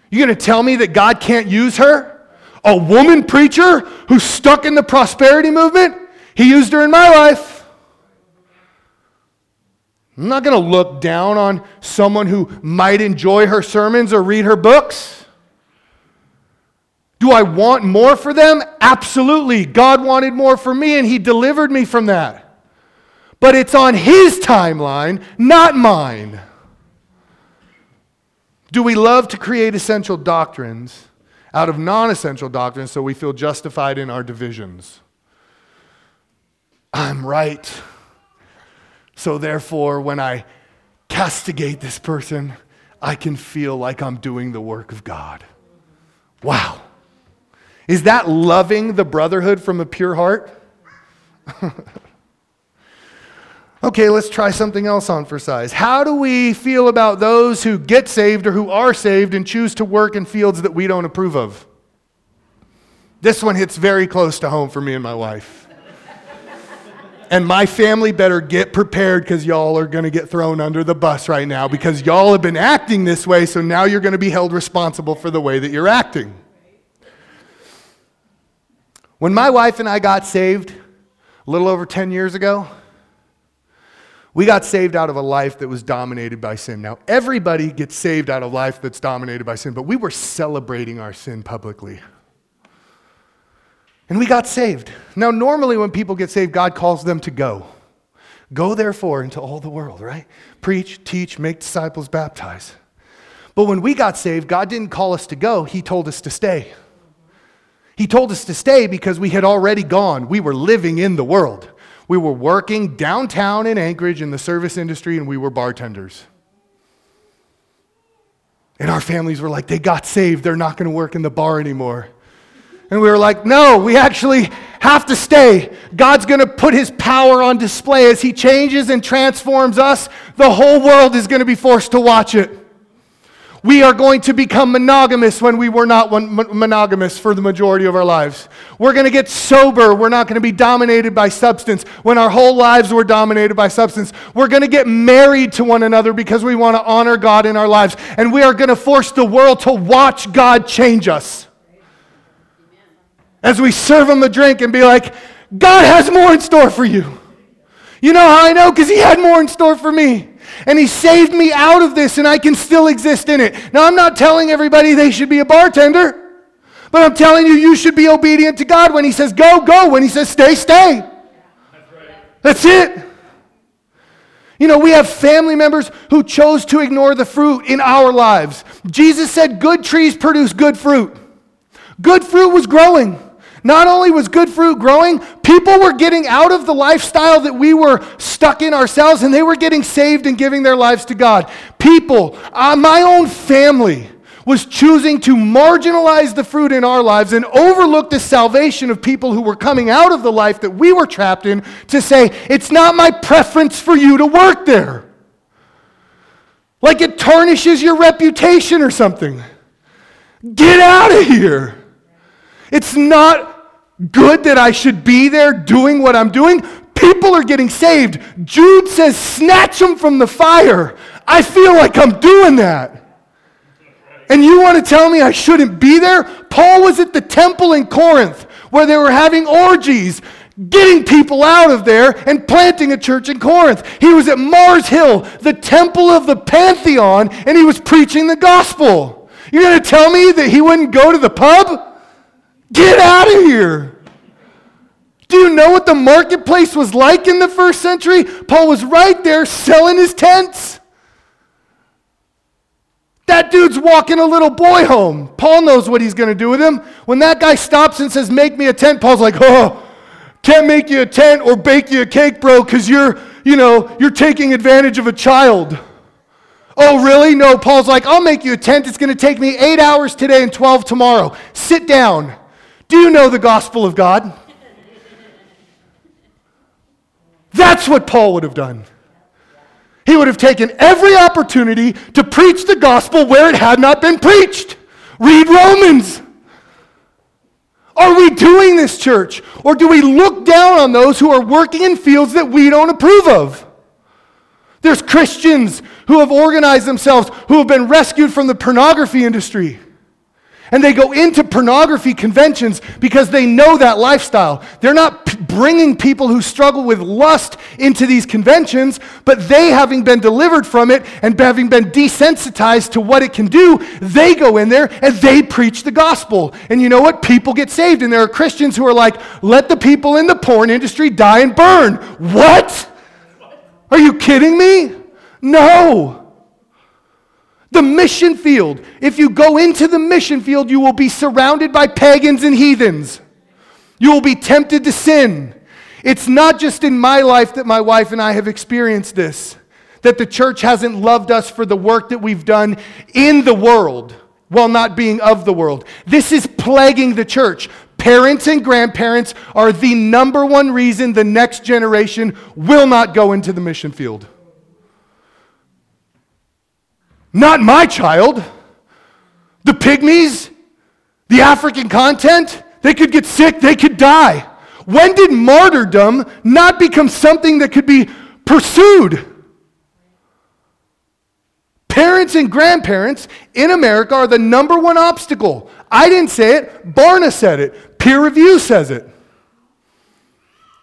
You're going to tell me that God can't use her? A woman preacher who's stuck in the prosperity movement? He used her in my life. I'm not going to look down on someone who might enjoy her sermons or read her books. Do I want more for them? Absolutely. God wanted more for me, and He delivered me from that. But it's on His timeline, not mine. Do we love to create essential doctrines out of non essential doctrines so we feel justified in our divisions? I'm right. So, therefore, when I castigate this person, I can feel like I'm doing the work of God. Wow. Is that loving the brotherhood from a pure heart? okay, let's try something else on for size. How do we feel about those who get saved or who are saved and choose to work in fields that we don't approve of? This one hits very close to home for me and my wife. and my family better get prepared because y'all are going to get thrown under the bus right now because y'all have been acting this way, so now you're going to be held responsible for the way that you're acting. When my wife and I got saved a little over 10 years ago, we got saved out of a life that was dominated by sin. Now, everybody gets saved out of life that's dominated by sin, but we were celebrating our sin publicly. And we got saved. Now, normally when people get saved, God calls them to go. Go, therefore, into all the world, right? Preach, teach, make disciples, baptize. But when we got saved, God didn't call us to go, He told us to stay. He told us to stay because we had already gone. We were living in the world. We were working downtown in Anchorage in the service industry, and we were bartenders. And our families were like, they got saved. They're not going to work in the bar anymore. And we were like, no, we actually have to stay. God's going to put his power on display as he changes and transforms us. The whole world is going to be forced to watch it. We are going to become monogamous when we were not monogamous for the majority of our lives. We're going to get sober. We're not going to be dominated by substance when our whole lives were dominated by substance. We're going to get married to one another because we want to honor God in our lives. And we are going to force the world to watch God change us. As we serve Him a drink and be like, God has more in store for you. You know how I know? Because He had more in store for me. And he saved me out of this, and I can still exist in it. Now, I'm not telling everybody they should be a bartender, but I'm telling you, you should be obedient to God. When he says go, go. When he says stay, stay. That's, right. That's it. You know, we have family members who chose to ignore the fruit in our lives. Jesus said good trees produce good fruit. Good fruit was growing. Not only was good fruit growing, people were getting out of the lifestyle that we were stuck in ourselves and they were getting saved and giving their lives to God. People, uh, my own family, was choosing to marginalize the fruit in our lives and overlook the salvation of people who were coming out of the life that we were trapped in to say, it's not my preference for you to work there. Like it tarnishes your reputation or something. Get out of here. It's not good that I should be there doing what I'm doing. People are getting saved. Jude says, snatch them from the fire. I feel like I'm doing that. And you want to tell me I shouldn't be there? Paul was at the temple in Corinth where they were having orgies, getting people out of there and planting a church in Corinth. He was at Mars Hill, the temple of the Pantheon, and he was preaching the gospel. You're going to tell me that he wouldn't go to the pub? Get out of here. Do you know what the marketplace was like in the first century? Paul was right there selling his tents. That dude's walking a little boy home. Paul knows what he's going to do with him. When that guy stops and says, Make me a tent, Paul's like, Oh, can't make you a tent or bake you a cake, bro, because you're, you know, you're taking advantage of a child. Oh, really? No, Paul's like, I'll make you a tent. It's going to take me eight hours today and 12 tomorrow. Sit down. Do you know the gospel of God? That's what Paul would have done. He would have taken every opportunity to preach the gospel where it had not been preached. Read Romans. Are we doing this, church? Or do we look down on those who are working in fields that we don't approve of? There's Christians who have organized themselves, who have been rescued from the pornography industry. And they go into pornography conventions because they know that lifestyle. They're not p- bringing people who struggle with lust into these conventions, but they, having been delivered from it and having been desensitized to what it can do, they go in there and they preach the gospel. And you know what? People get saved. And there are Christians who are like, let the people in the porn industry die and burn. What? Are you kidding me? No. The mission field. If you go into the mission field, you will be surrounded by pagans and heathens. You will be tempted to sin. It's not just in my life that my wife and I have experienced this, that the church hasn't loved us for the work that we've done in the world while not being of the world. This is plaguing the church. Parents and grandparents are the number one reason the next generation will not go into the mission field. Not my child. The pygmies, the African content, they could get sick, they could die. When did martyrdom not become something that could be pursued? Parents and grandparents in America are the number one obstacle. I didn't say it, Barna said it, peer review says it.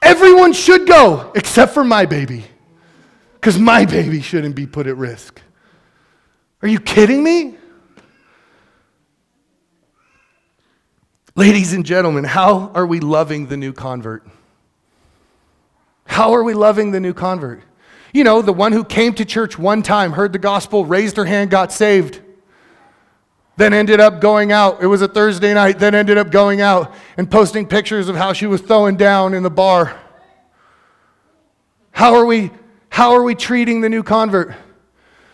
Everyone should go except for my baby, because my baby shouldn't be put at risk. Are you kidding me? Ladies and gentlemen, how are we loving the new convert? How are we loving the new convert? You know, the one who came to church one time, heard the gospel, raised her hand, got saved. then ended up going out. It was a Thursday night, then ended up going out and posting pictures of how she was throwing down in the bar. How are we, how are we treating the new convert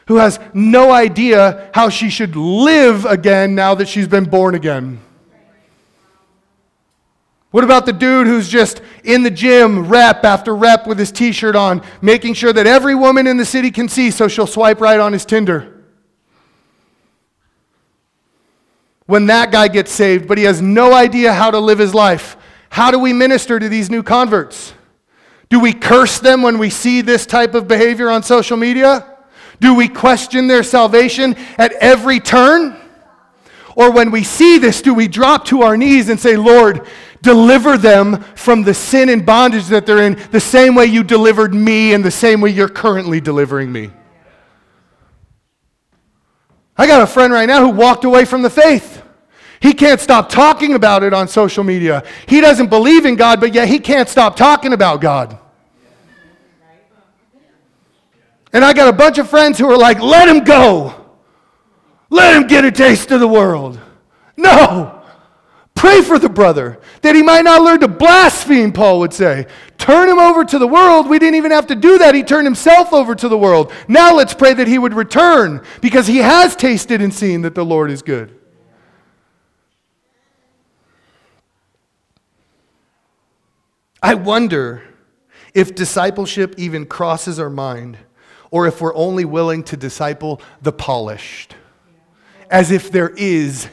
who has no idea how she should live again now that she's been born again? What about the dude who's just in the gym, rep after rep with his t shirt on, making sure that every woman in the city can see so she'll swipe right on his Tinder? When that guy gets saved, but he has no idea how to live his life, how do we minister to these new converts? Do we curse them when we see this type of behavior on social media? Do we question their salvation at every turn? Or when we see this, do we drop to our knees and say, Lord, Deliver them from the sin and bondage that they're in, the same way you delivered me and the same way you're currently delivering me. I got a friend right now who walked away from the faith. He can't stop talking about it on social media. He doesn't believe in God, but yet he can't stop talking about God. And I got a bunch of friends who are like, let him go. Let him get a taste of the world. No. Pray for the brother that he might not learn to blaspheme, Paul would say. Turn him over to the world. We didn't even have to do that. He turned himself over to the world. Now let's pray that he would return because he has tasted and seen that the Lord is good. I wonder if discipleship even crosses our mind or if we're only willing to disciple the polished, as if there is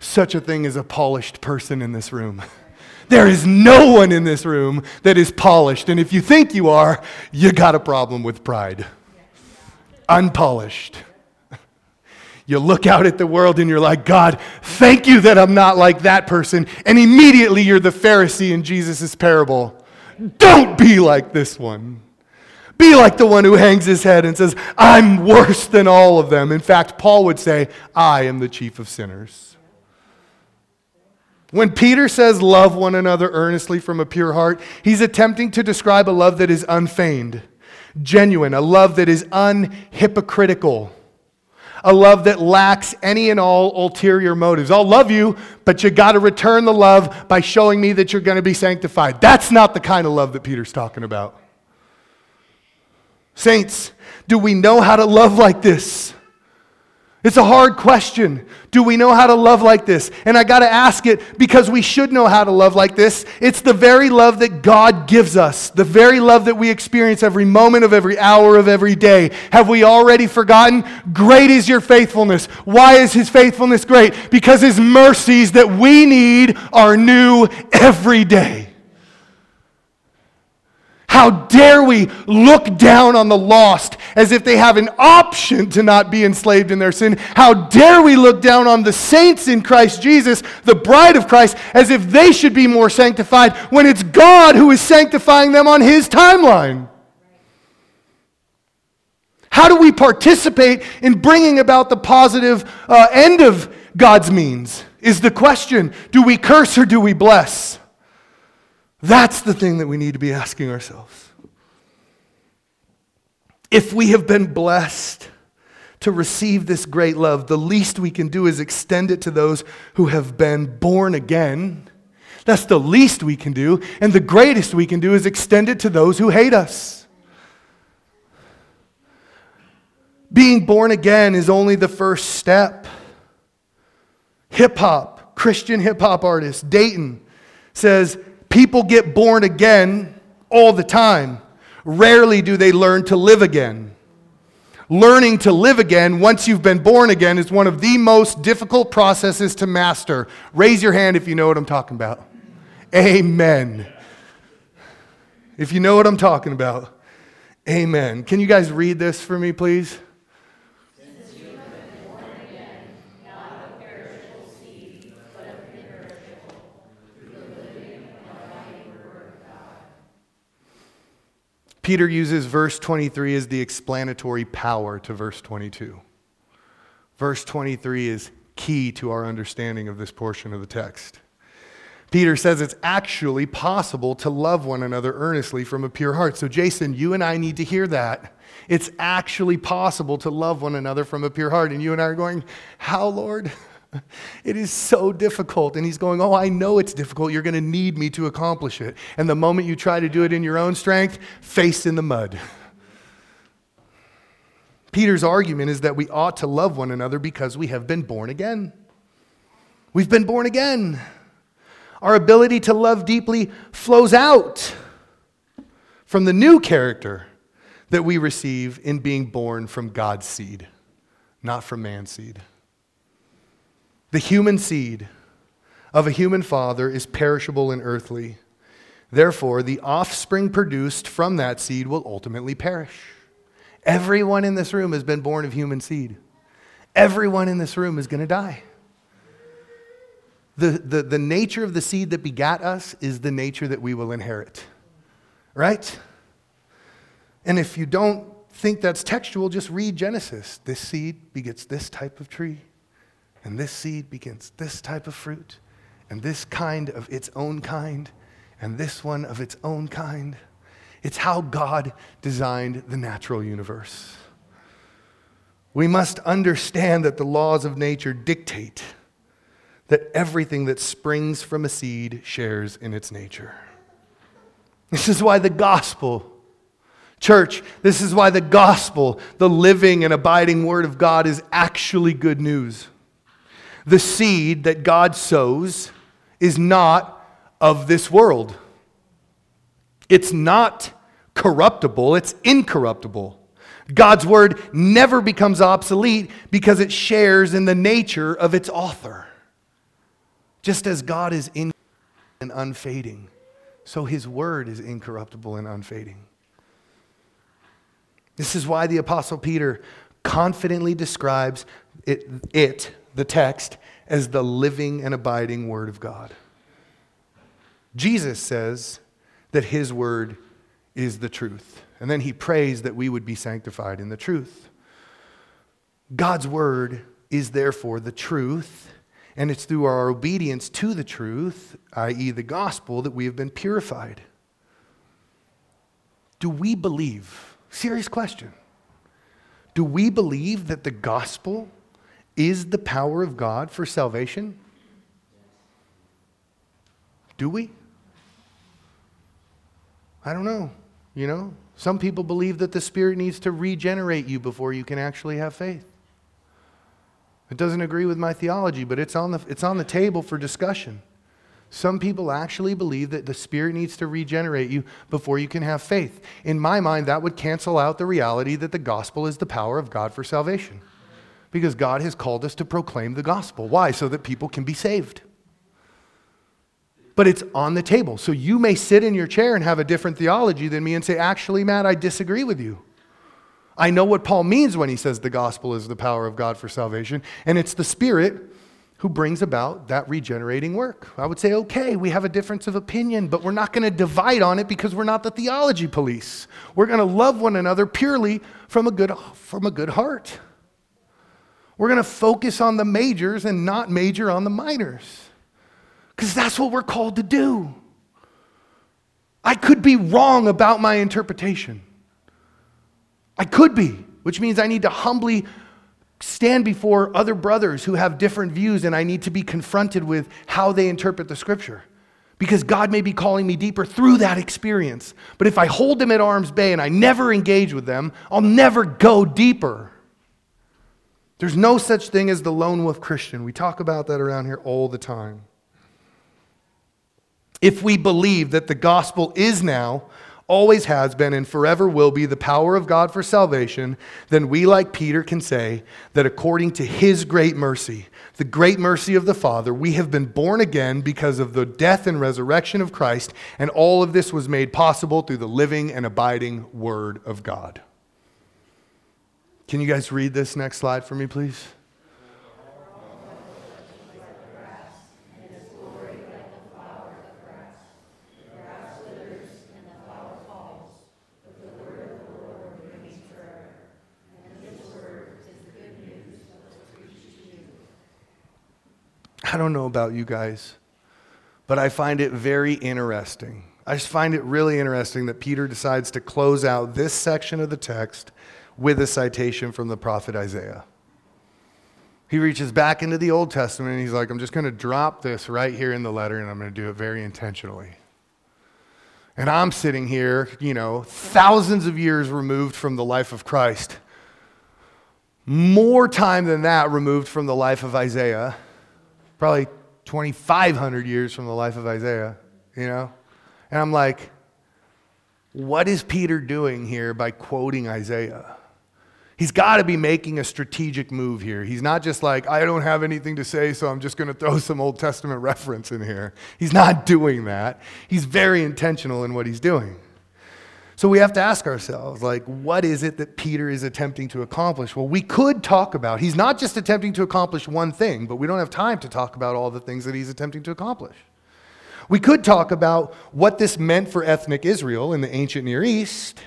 such a thing as a polished person in this room. There is no one in this room that is polished. And if you think you are, you got a problem with pride. Unpolished. You look out at the world and you're like, God, thank you that I'm not like that person. And immediately you're the Pharisee in Jesus' parable. Don't be like this one. Be like the one who hangs his head and says, I'm worse than all of them. In fact, Paul would say, I am the chief of sinners. When Peter says, Love one another earnestly from a pure heart, he's attempting to describe a love that is unfeigned, genuine, a love that is unhypocritical, a love that lacks any and all ulterior motives. I'll love you, but you got to return the love by showing me that you're going to be sanctified. That's not the kind of love that Peter's talking about. Saints, do we know how to love like this? It's a hard question. Do we know how to love like this? And I got to ask it because we should know how to love like this. It's the very love that God gives us, the very love that we experience every moment of every hour of every day. Have we already forgotten? Great is your faithfulness. Why is his faithfulness great? Because his mercies that we need are new every day. How dare we look down on the lost as if they have an option to not be enslaved in their sin? How dare we look down on the saints in Christ Jesus, the bride of Christ, as if they should be more sanctified when it's God who is sanctifying them on His timeline? How do we participate in bringing about the positive uh, end of God's means? Is the question. Do we curse or do we bless? That's the thing that we need to be asking ourselves. If we have been blessed to receive this great love, the least we can do is extend it to those who have been born again. That's the least we can do. And the greatest we can do is extend it to those who hate us. Being born again is only the first step. Hip hop, Christian hip hop artist, Dayton, says People get born again all the time. Rarely do they learn to live again. Learning to live again once you've been born again is one of the most difficult processes to master. Raise your hand if you know what I'm talking about. Amen. If you know what I'm talking about, amen. Can you guys read this for me, please? Peter uses verse 23 as the explanatory power to verse 22. Verse 23 is key to our understanding of this portion of the text. Peter says it's actually possible to love one another earnestly from a pure heart. So, Jason, you and I need to hear that. It's actually possible to love one another from a pure heart. And you and I are going, How, Lord? It is so difficult. And he's going, Oh, I know it's difficult. You're going to need me to accomplish it. And the moment you try to do it in your own strength, face in the mud. Peter's argument is that we ought to love one another because we have been born again. We've been born again. Our ability to love deeply flows out from the new character that we receive in being born from God's seed, not from man's seed. The human seed of a human father is perishable and earthly. Therefore, the offspring produced from that seed will ultimately perish. Everyone in this room has been born of human seed. Everyone in this room is going to die. The, the, the nature of the seed that begat us is the nature that we will inherit. Right? And if you don't think that's textual, just read Genesis. This seed begets this type of tree, and this seed begins this type of fruit, and this kind of its own kind, and this one of its own kind. It's how God designed the natural universe. We must understand that the laws of nature dictate that everything that springs from a seed shares in its nature. This is why the gospel, church, this is why the gospel, the living and abiding word of God, is actually good news. The seed that God sows is not of this world. It's not corruptible, it's incorruptible. God's word never becomes obsolete because it shares in the nature of its author. Just as God is in and unfading, so his word is incorruptible and unfading. This is why the Apostle Peter confidently describes it, it, the text, as the living and abiding word of God. Jesus says that his word is the truth. And then he prays that we would be sanctified in the truth. God's word is therefore the truth and it's through our obedience to the truth, i.e., the gospel, that we have been purified. Do we believe? Serious question. Do we believe that the gospel is the power of God for salvation? Do we? I don't know. You know, some people believe that the Spirit needs to regenerate you before you can actually have faith. It doesn't agree with my theology, but it's on the, it's on the table for discussion. Some people actually believe that the Spirit needs to regenerate you before you can have faith. In my mind, that would cancel out the reality that the gospel is the power of God for salvation. Because God has called us to proclaim the gospel. Why? So that people can be saved. But it's on the table. So you may sit in your chair and have a different theology than me and say, actually, Matt, I disagree with you. I know what Paul means when he says the gospel is the power of God for salvation, and it's the Spirit who brings about that regenerating work. I would say, okay, we have a difference of opinion, but we're not going to divide on it because we're not the theology police. We're going to love one another purely from a good, from a good heart. We're going to focus on the majors and not major on the minors because that's what we're called to do. I could be wrong about my interpretation. I could be, which means I need to humbly stand before other brothers who have different views and I need to be confronted with how they interpret the scripture. Because God may be calling me deeper through that experience. But if I hold them at arm's bay and I never engage with them, I'll never go deeper. There's no such thing as the lone wolf Christian. We talk about that around here all the time. If we believe that the gospel is now always has been, and forever will be the power of God for salvation, then we, like Peter, can say that according to his great mercy, the great mercy of the Father, we have been born again because of the death and resurrection of Christ, and all of this was made possible through the living and abiding Word of God. Can you guys read this next slide for me, please? I don't know about you guys, but I find it very interesting. I just find it really interesting that Peter decides to close out this section of the text with a citation from the prophet Isaiah. He reaches back into the Old Testament and he's like, I'm just going to drop this right here in the letter and I'm going to do it very intentionally. And I'm sitting here, you know, thousands of years removed from the life of Christ, more time than that removed from the life of Isaiah, probably 2,500 years from the life of Isaiah, you know? And I'm like, what is Peter doing here by quoting Isaiah? He's got to be making a strategic move here. He's not just like, I don't have anything to say, so I'm just going to throw some Old Testament reference in here. He's not doing that. He's very intentional in what he's doing. So we have to ask ourselves, like, what is it that Peter is attempting to accomplish? Well, we could talk about, he's not just attempting to accomplish one thing, but we don't have time to talk about all the things that he's attempting to accomplish. We could talk about what this meant for ethnic Israel in the ancient Near East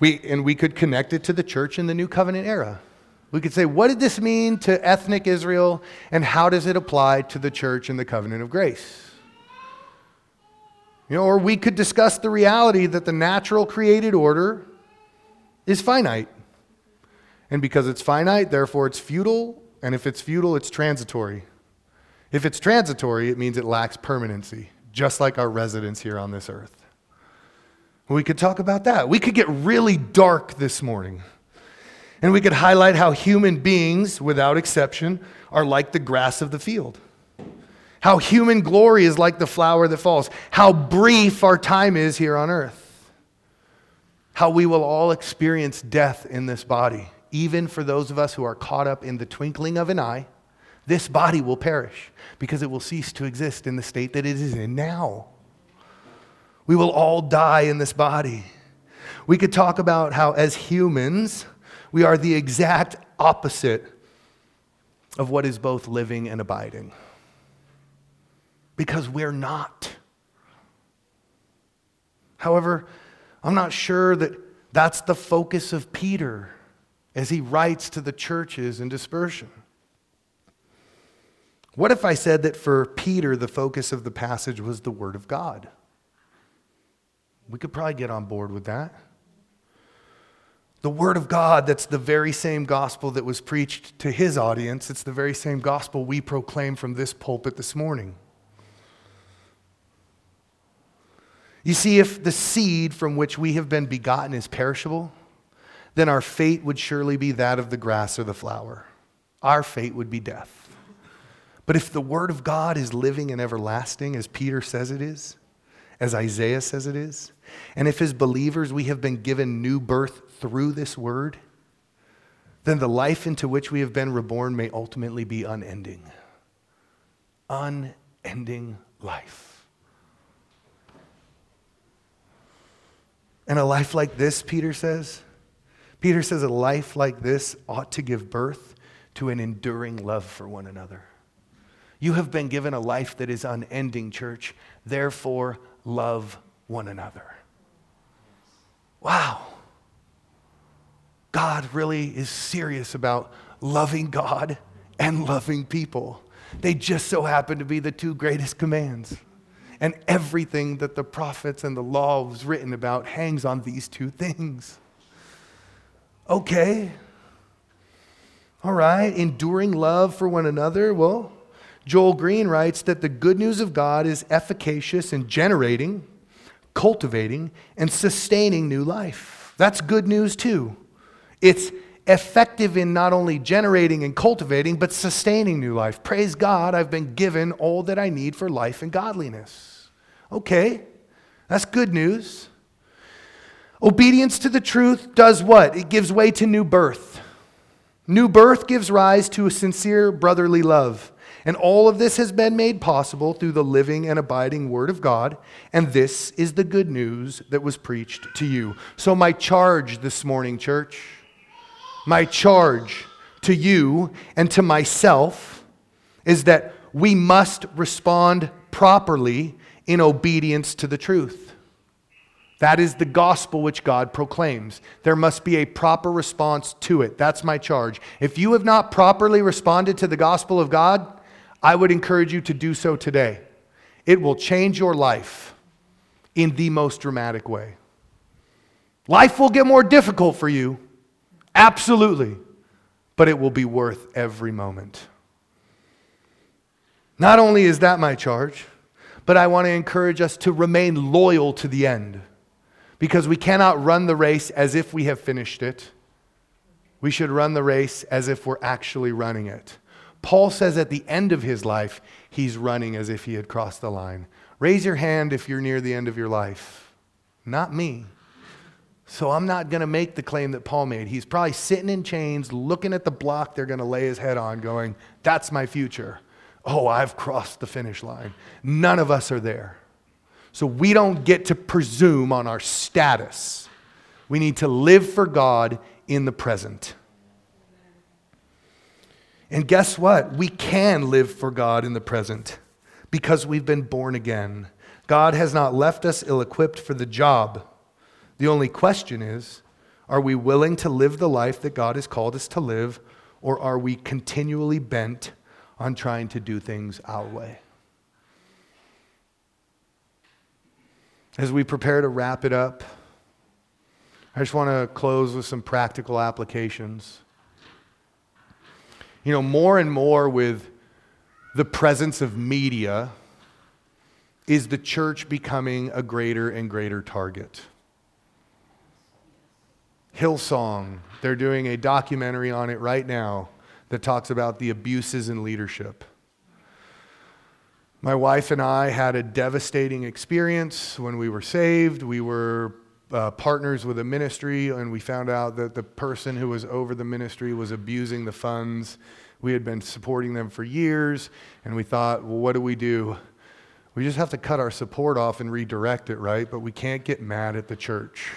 we, and we could connect it to the church in the New Covenant era. We could say, what did this mean to ethnic Israel, and how does it apply to the church in the covenant of grace? You know, or we could discuss the reality that the natural created order is finite. And because it's finite, therefore it's futile, and if it's futile, it's transitory. If it's transitory, it means it lacks permanency, just like our residence here on this earth. We could talk about that. We could get really dark this morning. And we could highlight how human beings, without exception, are like the grass of the field. How human glory is like the flower that falls. How brief our time is here on earth. How we will all experience death in this body. Even for those of us who are caught up in the twinkling of an eye, this body will perish because it will cease to exist in the state that it is in now. We will all die in this body. We could talk about how, as humans, we are the exact opposite of what is both living and abiding. Because we're not. However, I'm not sure that that's the focus of Peter as he writes to the churches in dispersion. What if I said that for Peter, the focus of the passage was the Word of God? We could probably get on board with that. The Word of God, that's the very same gospel that was preached to his audience, it's the very same gospel we proclaim from this pulpit this morning. You see, if the seed from which we have been begotten is perishable, then our fate would surely be that of the grass or the flower. Our fate would be death. But if the Word of God is living and everlasting, as Peter says it is, as Isaiah says it is, and if as believers we have been given new birth through this word, then the life into which we have been reborn may ultimately be unending. Unending life. And a life like this, Peter says, Peter says a life like this ought to give birth to an enduring love for one another. You have been given a life that is unending, church. Therefore, love one another. Wow. God really is serious about loving God and loving people. They just so happen to be the two greatest commands. And everything that the prophets and the law was written about hangs on these two things. Okay. All right. Enduring love for one another. Well, Joel Green writes that the good news of God is efficacious in generating, cultivating, and sustaining new life. That's good news too. It's effective in not only generating and cultivating, but sustaining new life. Praise God, I've been given all that I need for life and godliness. Okay, that's good news. Obedience to the truth does what? It gives way to new birth. New birth gives rise to a sincere brotherly love. And all of this has been made possible through the living and abiding Word of God. And this is the good news that was preached to you. So, my charge this morning, church, my charge to you and to myself is that we must respond properly in obedience to the truth. That is the gospel which God proclaims. There must be a proper response to it. That's my charge. If you have not properly responded to the gospel of God, I would encourage you to do so today. It will change your life in the most dramatic way. Life will get more difficult for you, absolutely. but it will be worth every moment. Not only is that my charge, but I want to encourage us to remain loyal to the end because we cannot run the race as if we have finished it. We should run the race as if we're actually running it. Paul says at the end of his life, he's running as if he had crossed the line. Raise your hand if you're near the end of your life. Not me. So I'm not going to make the claim that Paul made. He's probably sitting in chains, looking at the block they're going to lay his head on, going, That's my future. Oh, I've crossed the finish line. None of us are there. So we don't get to presume on our status. We need to live for God in the present. And guess what? We can live for God in the present because we've been born again. God has not left us ill equipped for the job. The only question is are we willing to live the life that God has called us to live, or are we continually bent on trying to do things our way? As we prepare to wrap it up, I just want to close with some practical applications. You know, more and more with the presence of media, is the church becoming a greater and greater target? Hillsong, they're doing a documentary on it right now that talks about the abuses in leadership. My wife and I had a devastating experience when we were saved. We were uh, partners with a ministry, and we found out that the person who was over the ministry was abusing the funds. We had been supporting them for years, and we thought, well, what do we do? We just have to cut our support off and redirect it, right? But we can't get mad at the church.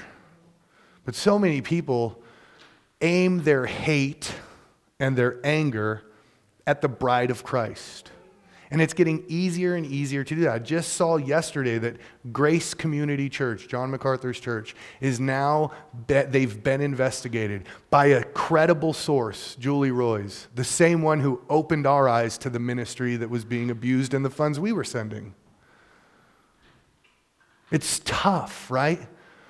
But so many people aim their hate and their anger at the bride of Christ. And it's getting easier and easier to do that. I just saw yesterday that Grace Community Church, John MacArthur's church, is now, be, they've been investigated by a credible source, Julie Roys, the same one who opened our eyes to the ministry that was being abused and the funds we were sending. It's tough, right?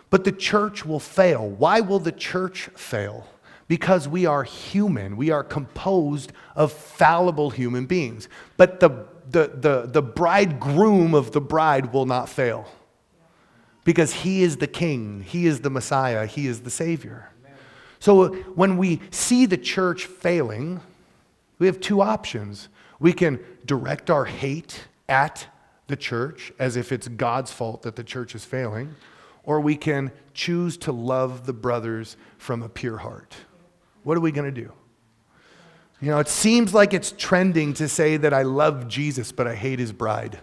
But the church will fail. Why will the church fail? Because we are human. We are composed of fallible human beings. But the, the, the, the bridegroom of the bride will not fail because he is the king, he is the Messiah, he is the Savior. So when we see the church failing, we have two options. We can direct our hate at the church as if it's God's fault that the church is failing, or we can choose to love the brothers from a pure heart. What are we going to do? You know, it seems like it's trending to say that I love Jesus, but I hate his bride.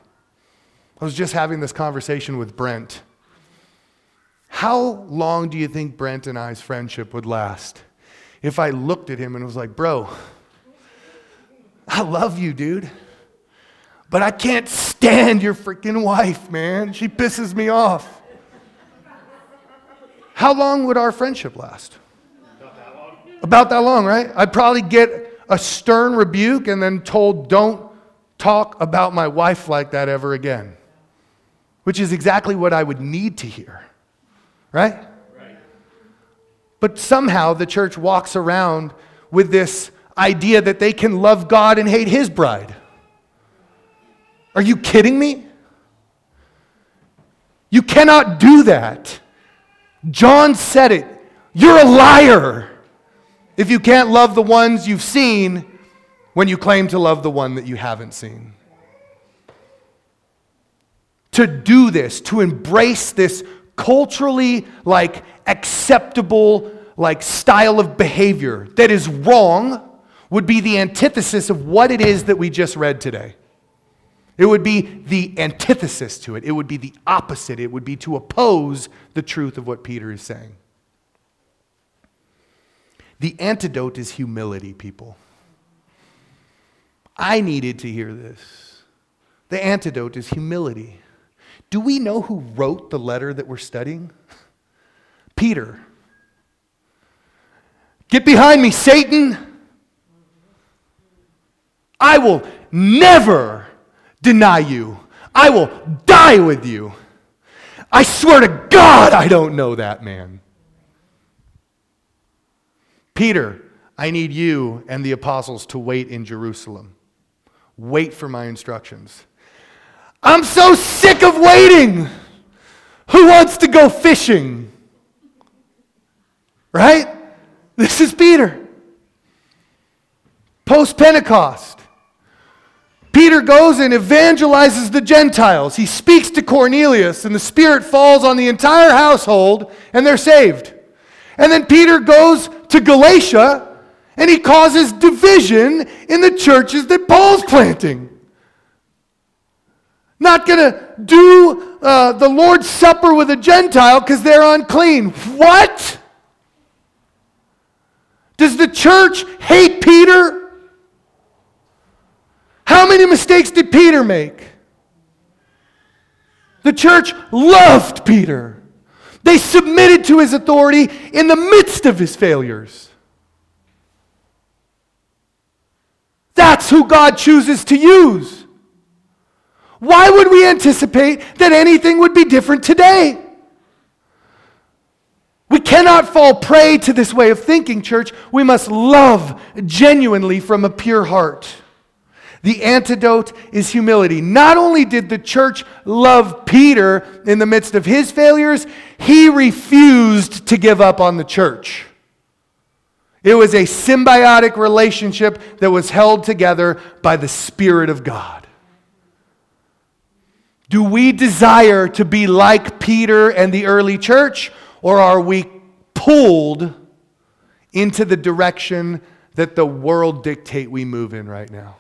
I was just having this conversation with Brent. How long do you think Brent and I's friendship would last if I looked at him and was like, bro, I love you, dude, but I can't stand your freaking wife, man. She pisses me off. How long would our friendship last? About that long, right? I'd probably get a stern rebuke and then told, don't talk about my wife like that ever again. Which is exactly what I would need to hear, right? right? But somehow the church walks around with this idea that they can love God and hate his bride. Are you kidding me? You cannot do that. John said it. You're a liar if you can't love the ones you've seen when you claim to love the one that you haven't seen. To do this, to embrace this culturally like acceptable like style of behavior that is wrong would be the antithesis of what it is that we just read today. It would be the antithesis to it. It would be the opposite. It would be to oppose the truth of what Peter is saying. The antidote is humility, people. I needed to hear this. The antidote is humility. Do we know who wrote the letter that we're studying? Peter. Get behind me, Satan. I will never deny you. I will die with you. I swear to God, I don't know that man. Peter, I need you and the apostles to wait in Jerusalem. Wait for my instructions. I'm so sick of waiting. Who wants to go fishing? Right? This is Peter. Post Pentecost. Peter goes and evangelizes the Gentiles. He speaks to Cornelius, and the Spirit falls on the entire household, and they're saved. And then Peter goes to Galatia, and he causes division in the churches that Paul's planting. Not going to do uh, the Lord's Supper with a Gentile because they're unclean. What? Does the church hate Peter? How many mistakes did Peter make? The church loved Peter. They submitted to his authority in the midst of his failures. That's who God chooses to use. Why would we anticipate that anything would be different today? We cannot fall prey to this way of thinking, church. We must love genuinely from a pure heart. The antidote is humility. Not only did the church love Peter in the midst of his failures, he refused to give up on the church. It was a symbiotic relationship that was held together by the Spirit of God. Do we desire to be like Peter and the early church, or are we pulled into the direction that the world dictate we move in right now?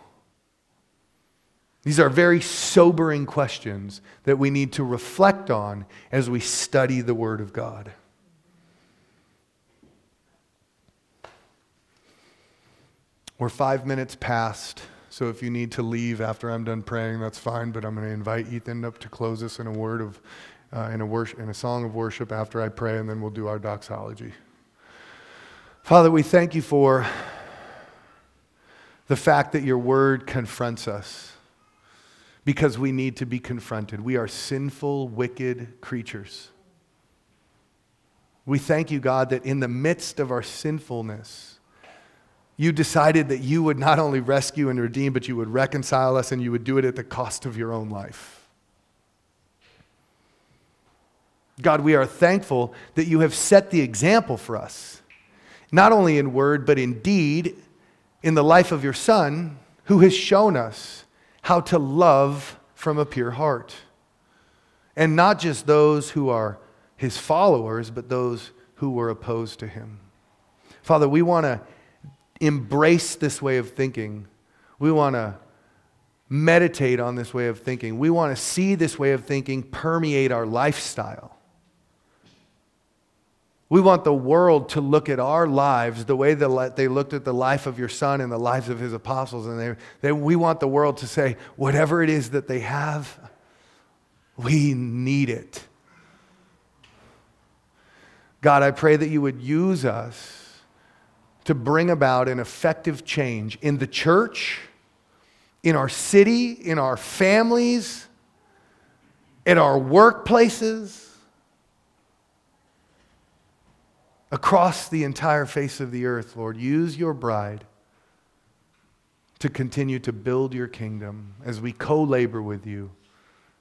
These are very sobering questions that we need to reflect on as we study the Word of God. We're five minutes past, so if you need to leave after I'm done praying, that's fine. But I'm going to invite Ethan up to close us in a word of, uh, in a worship, in a song of worship after I pray, and then we'll do our doxology. Father, we thank you for the fact that your Word confronts us because we need to be confronted. We are sinful, wicked creatures. We thank you, God, that in the midst of our sinfulness, you decided that you would not only rescue and redeem, but you would reconcile us and you would do it at the cost of your own life. God, we are thankful that you have set the example for us, not only in word, but in deed, in the life of your Son, who has shown us how to love from a pure heart. And not just those who are his followers, but those who were opposed to him. Father, we want to embrace this way of thinking. We want to meditate on this way of thinking. We want to see this way of thinking permeate our lifestyle. We want the world to look at our lives the way that they looked at the life of your son and the lives of his apostles. And they, they, we want the world to say, whatever it is that they have, we need it. God, I pray that you would use us to bring about an effective change in the church, in our city, in our families, in our workplaces across the entire face of the earth, Lord. Use your bride to continue to build your kingdom as we co labor with you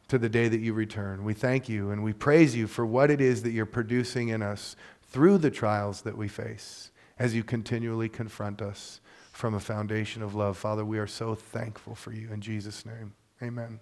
to the day that you return. We thank you and we praise you for what it is that you're producing in us through the trials that we face as you continually confront us from a foundation of love. Father, we are so thankful for you. In Jesus' name, amen.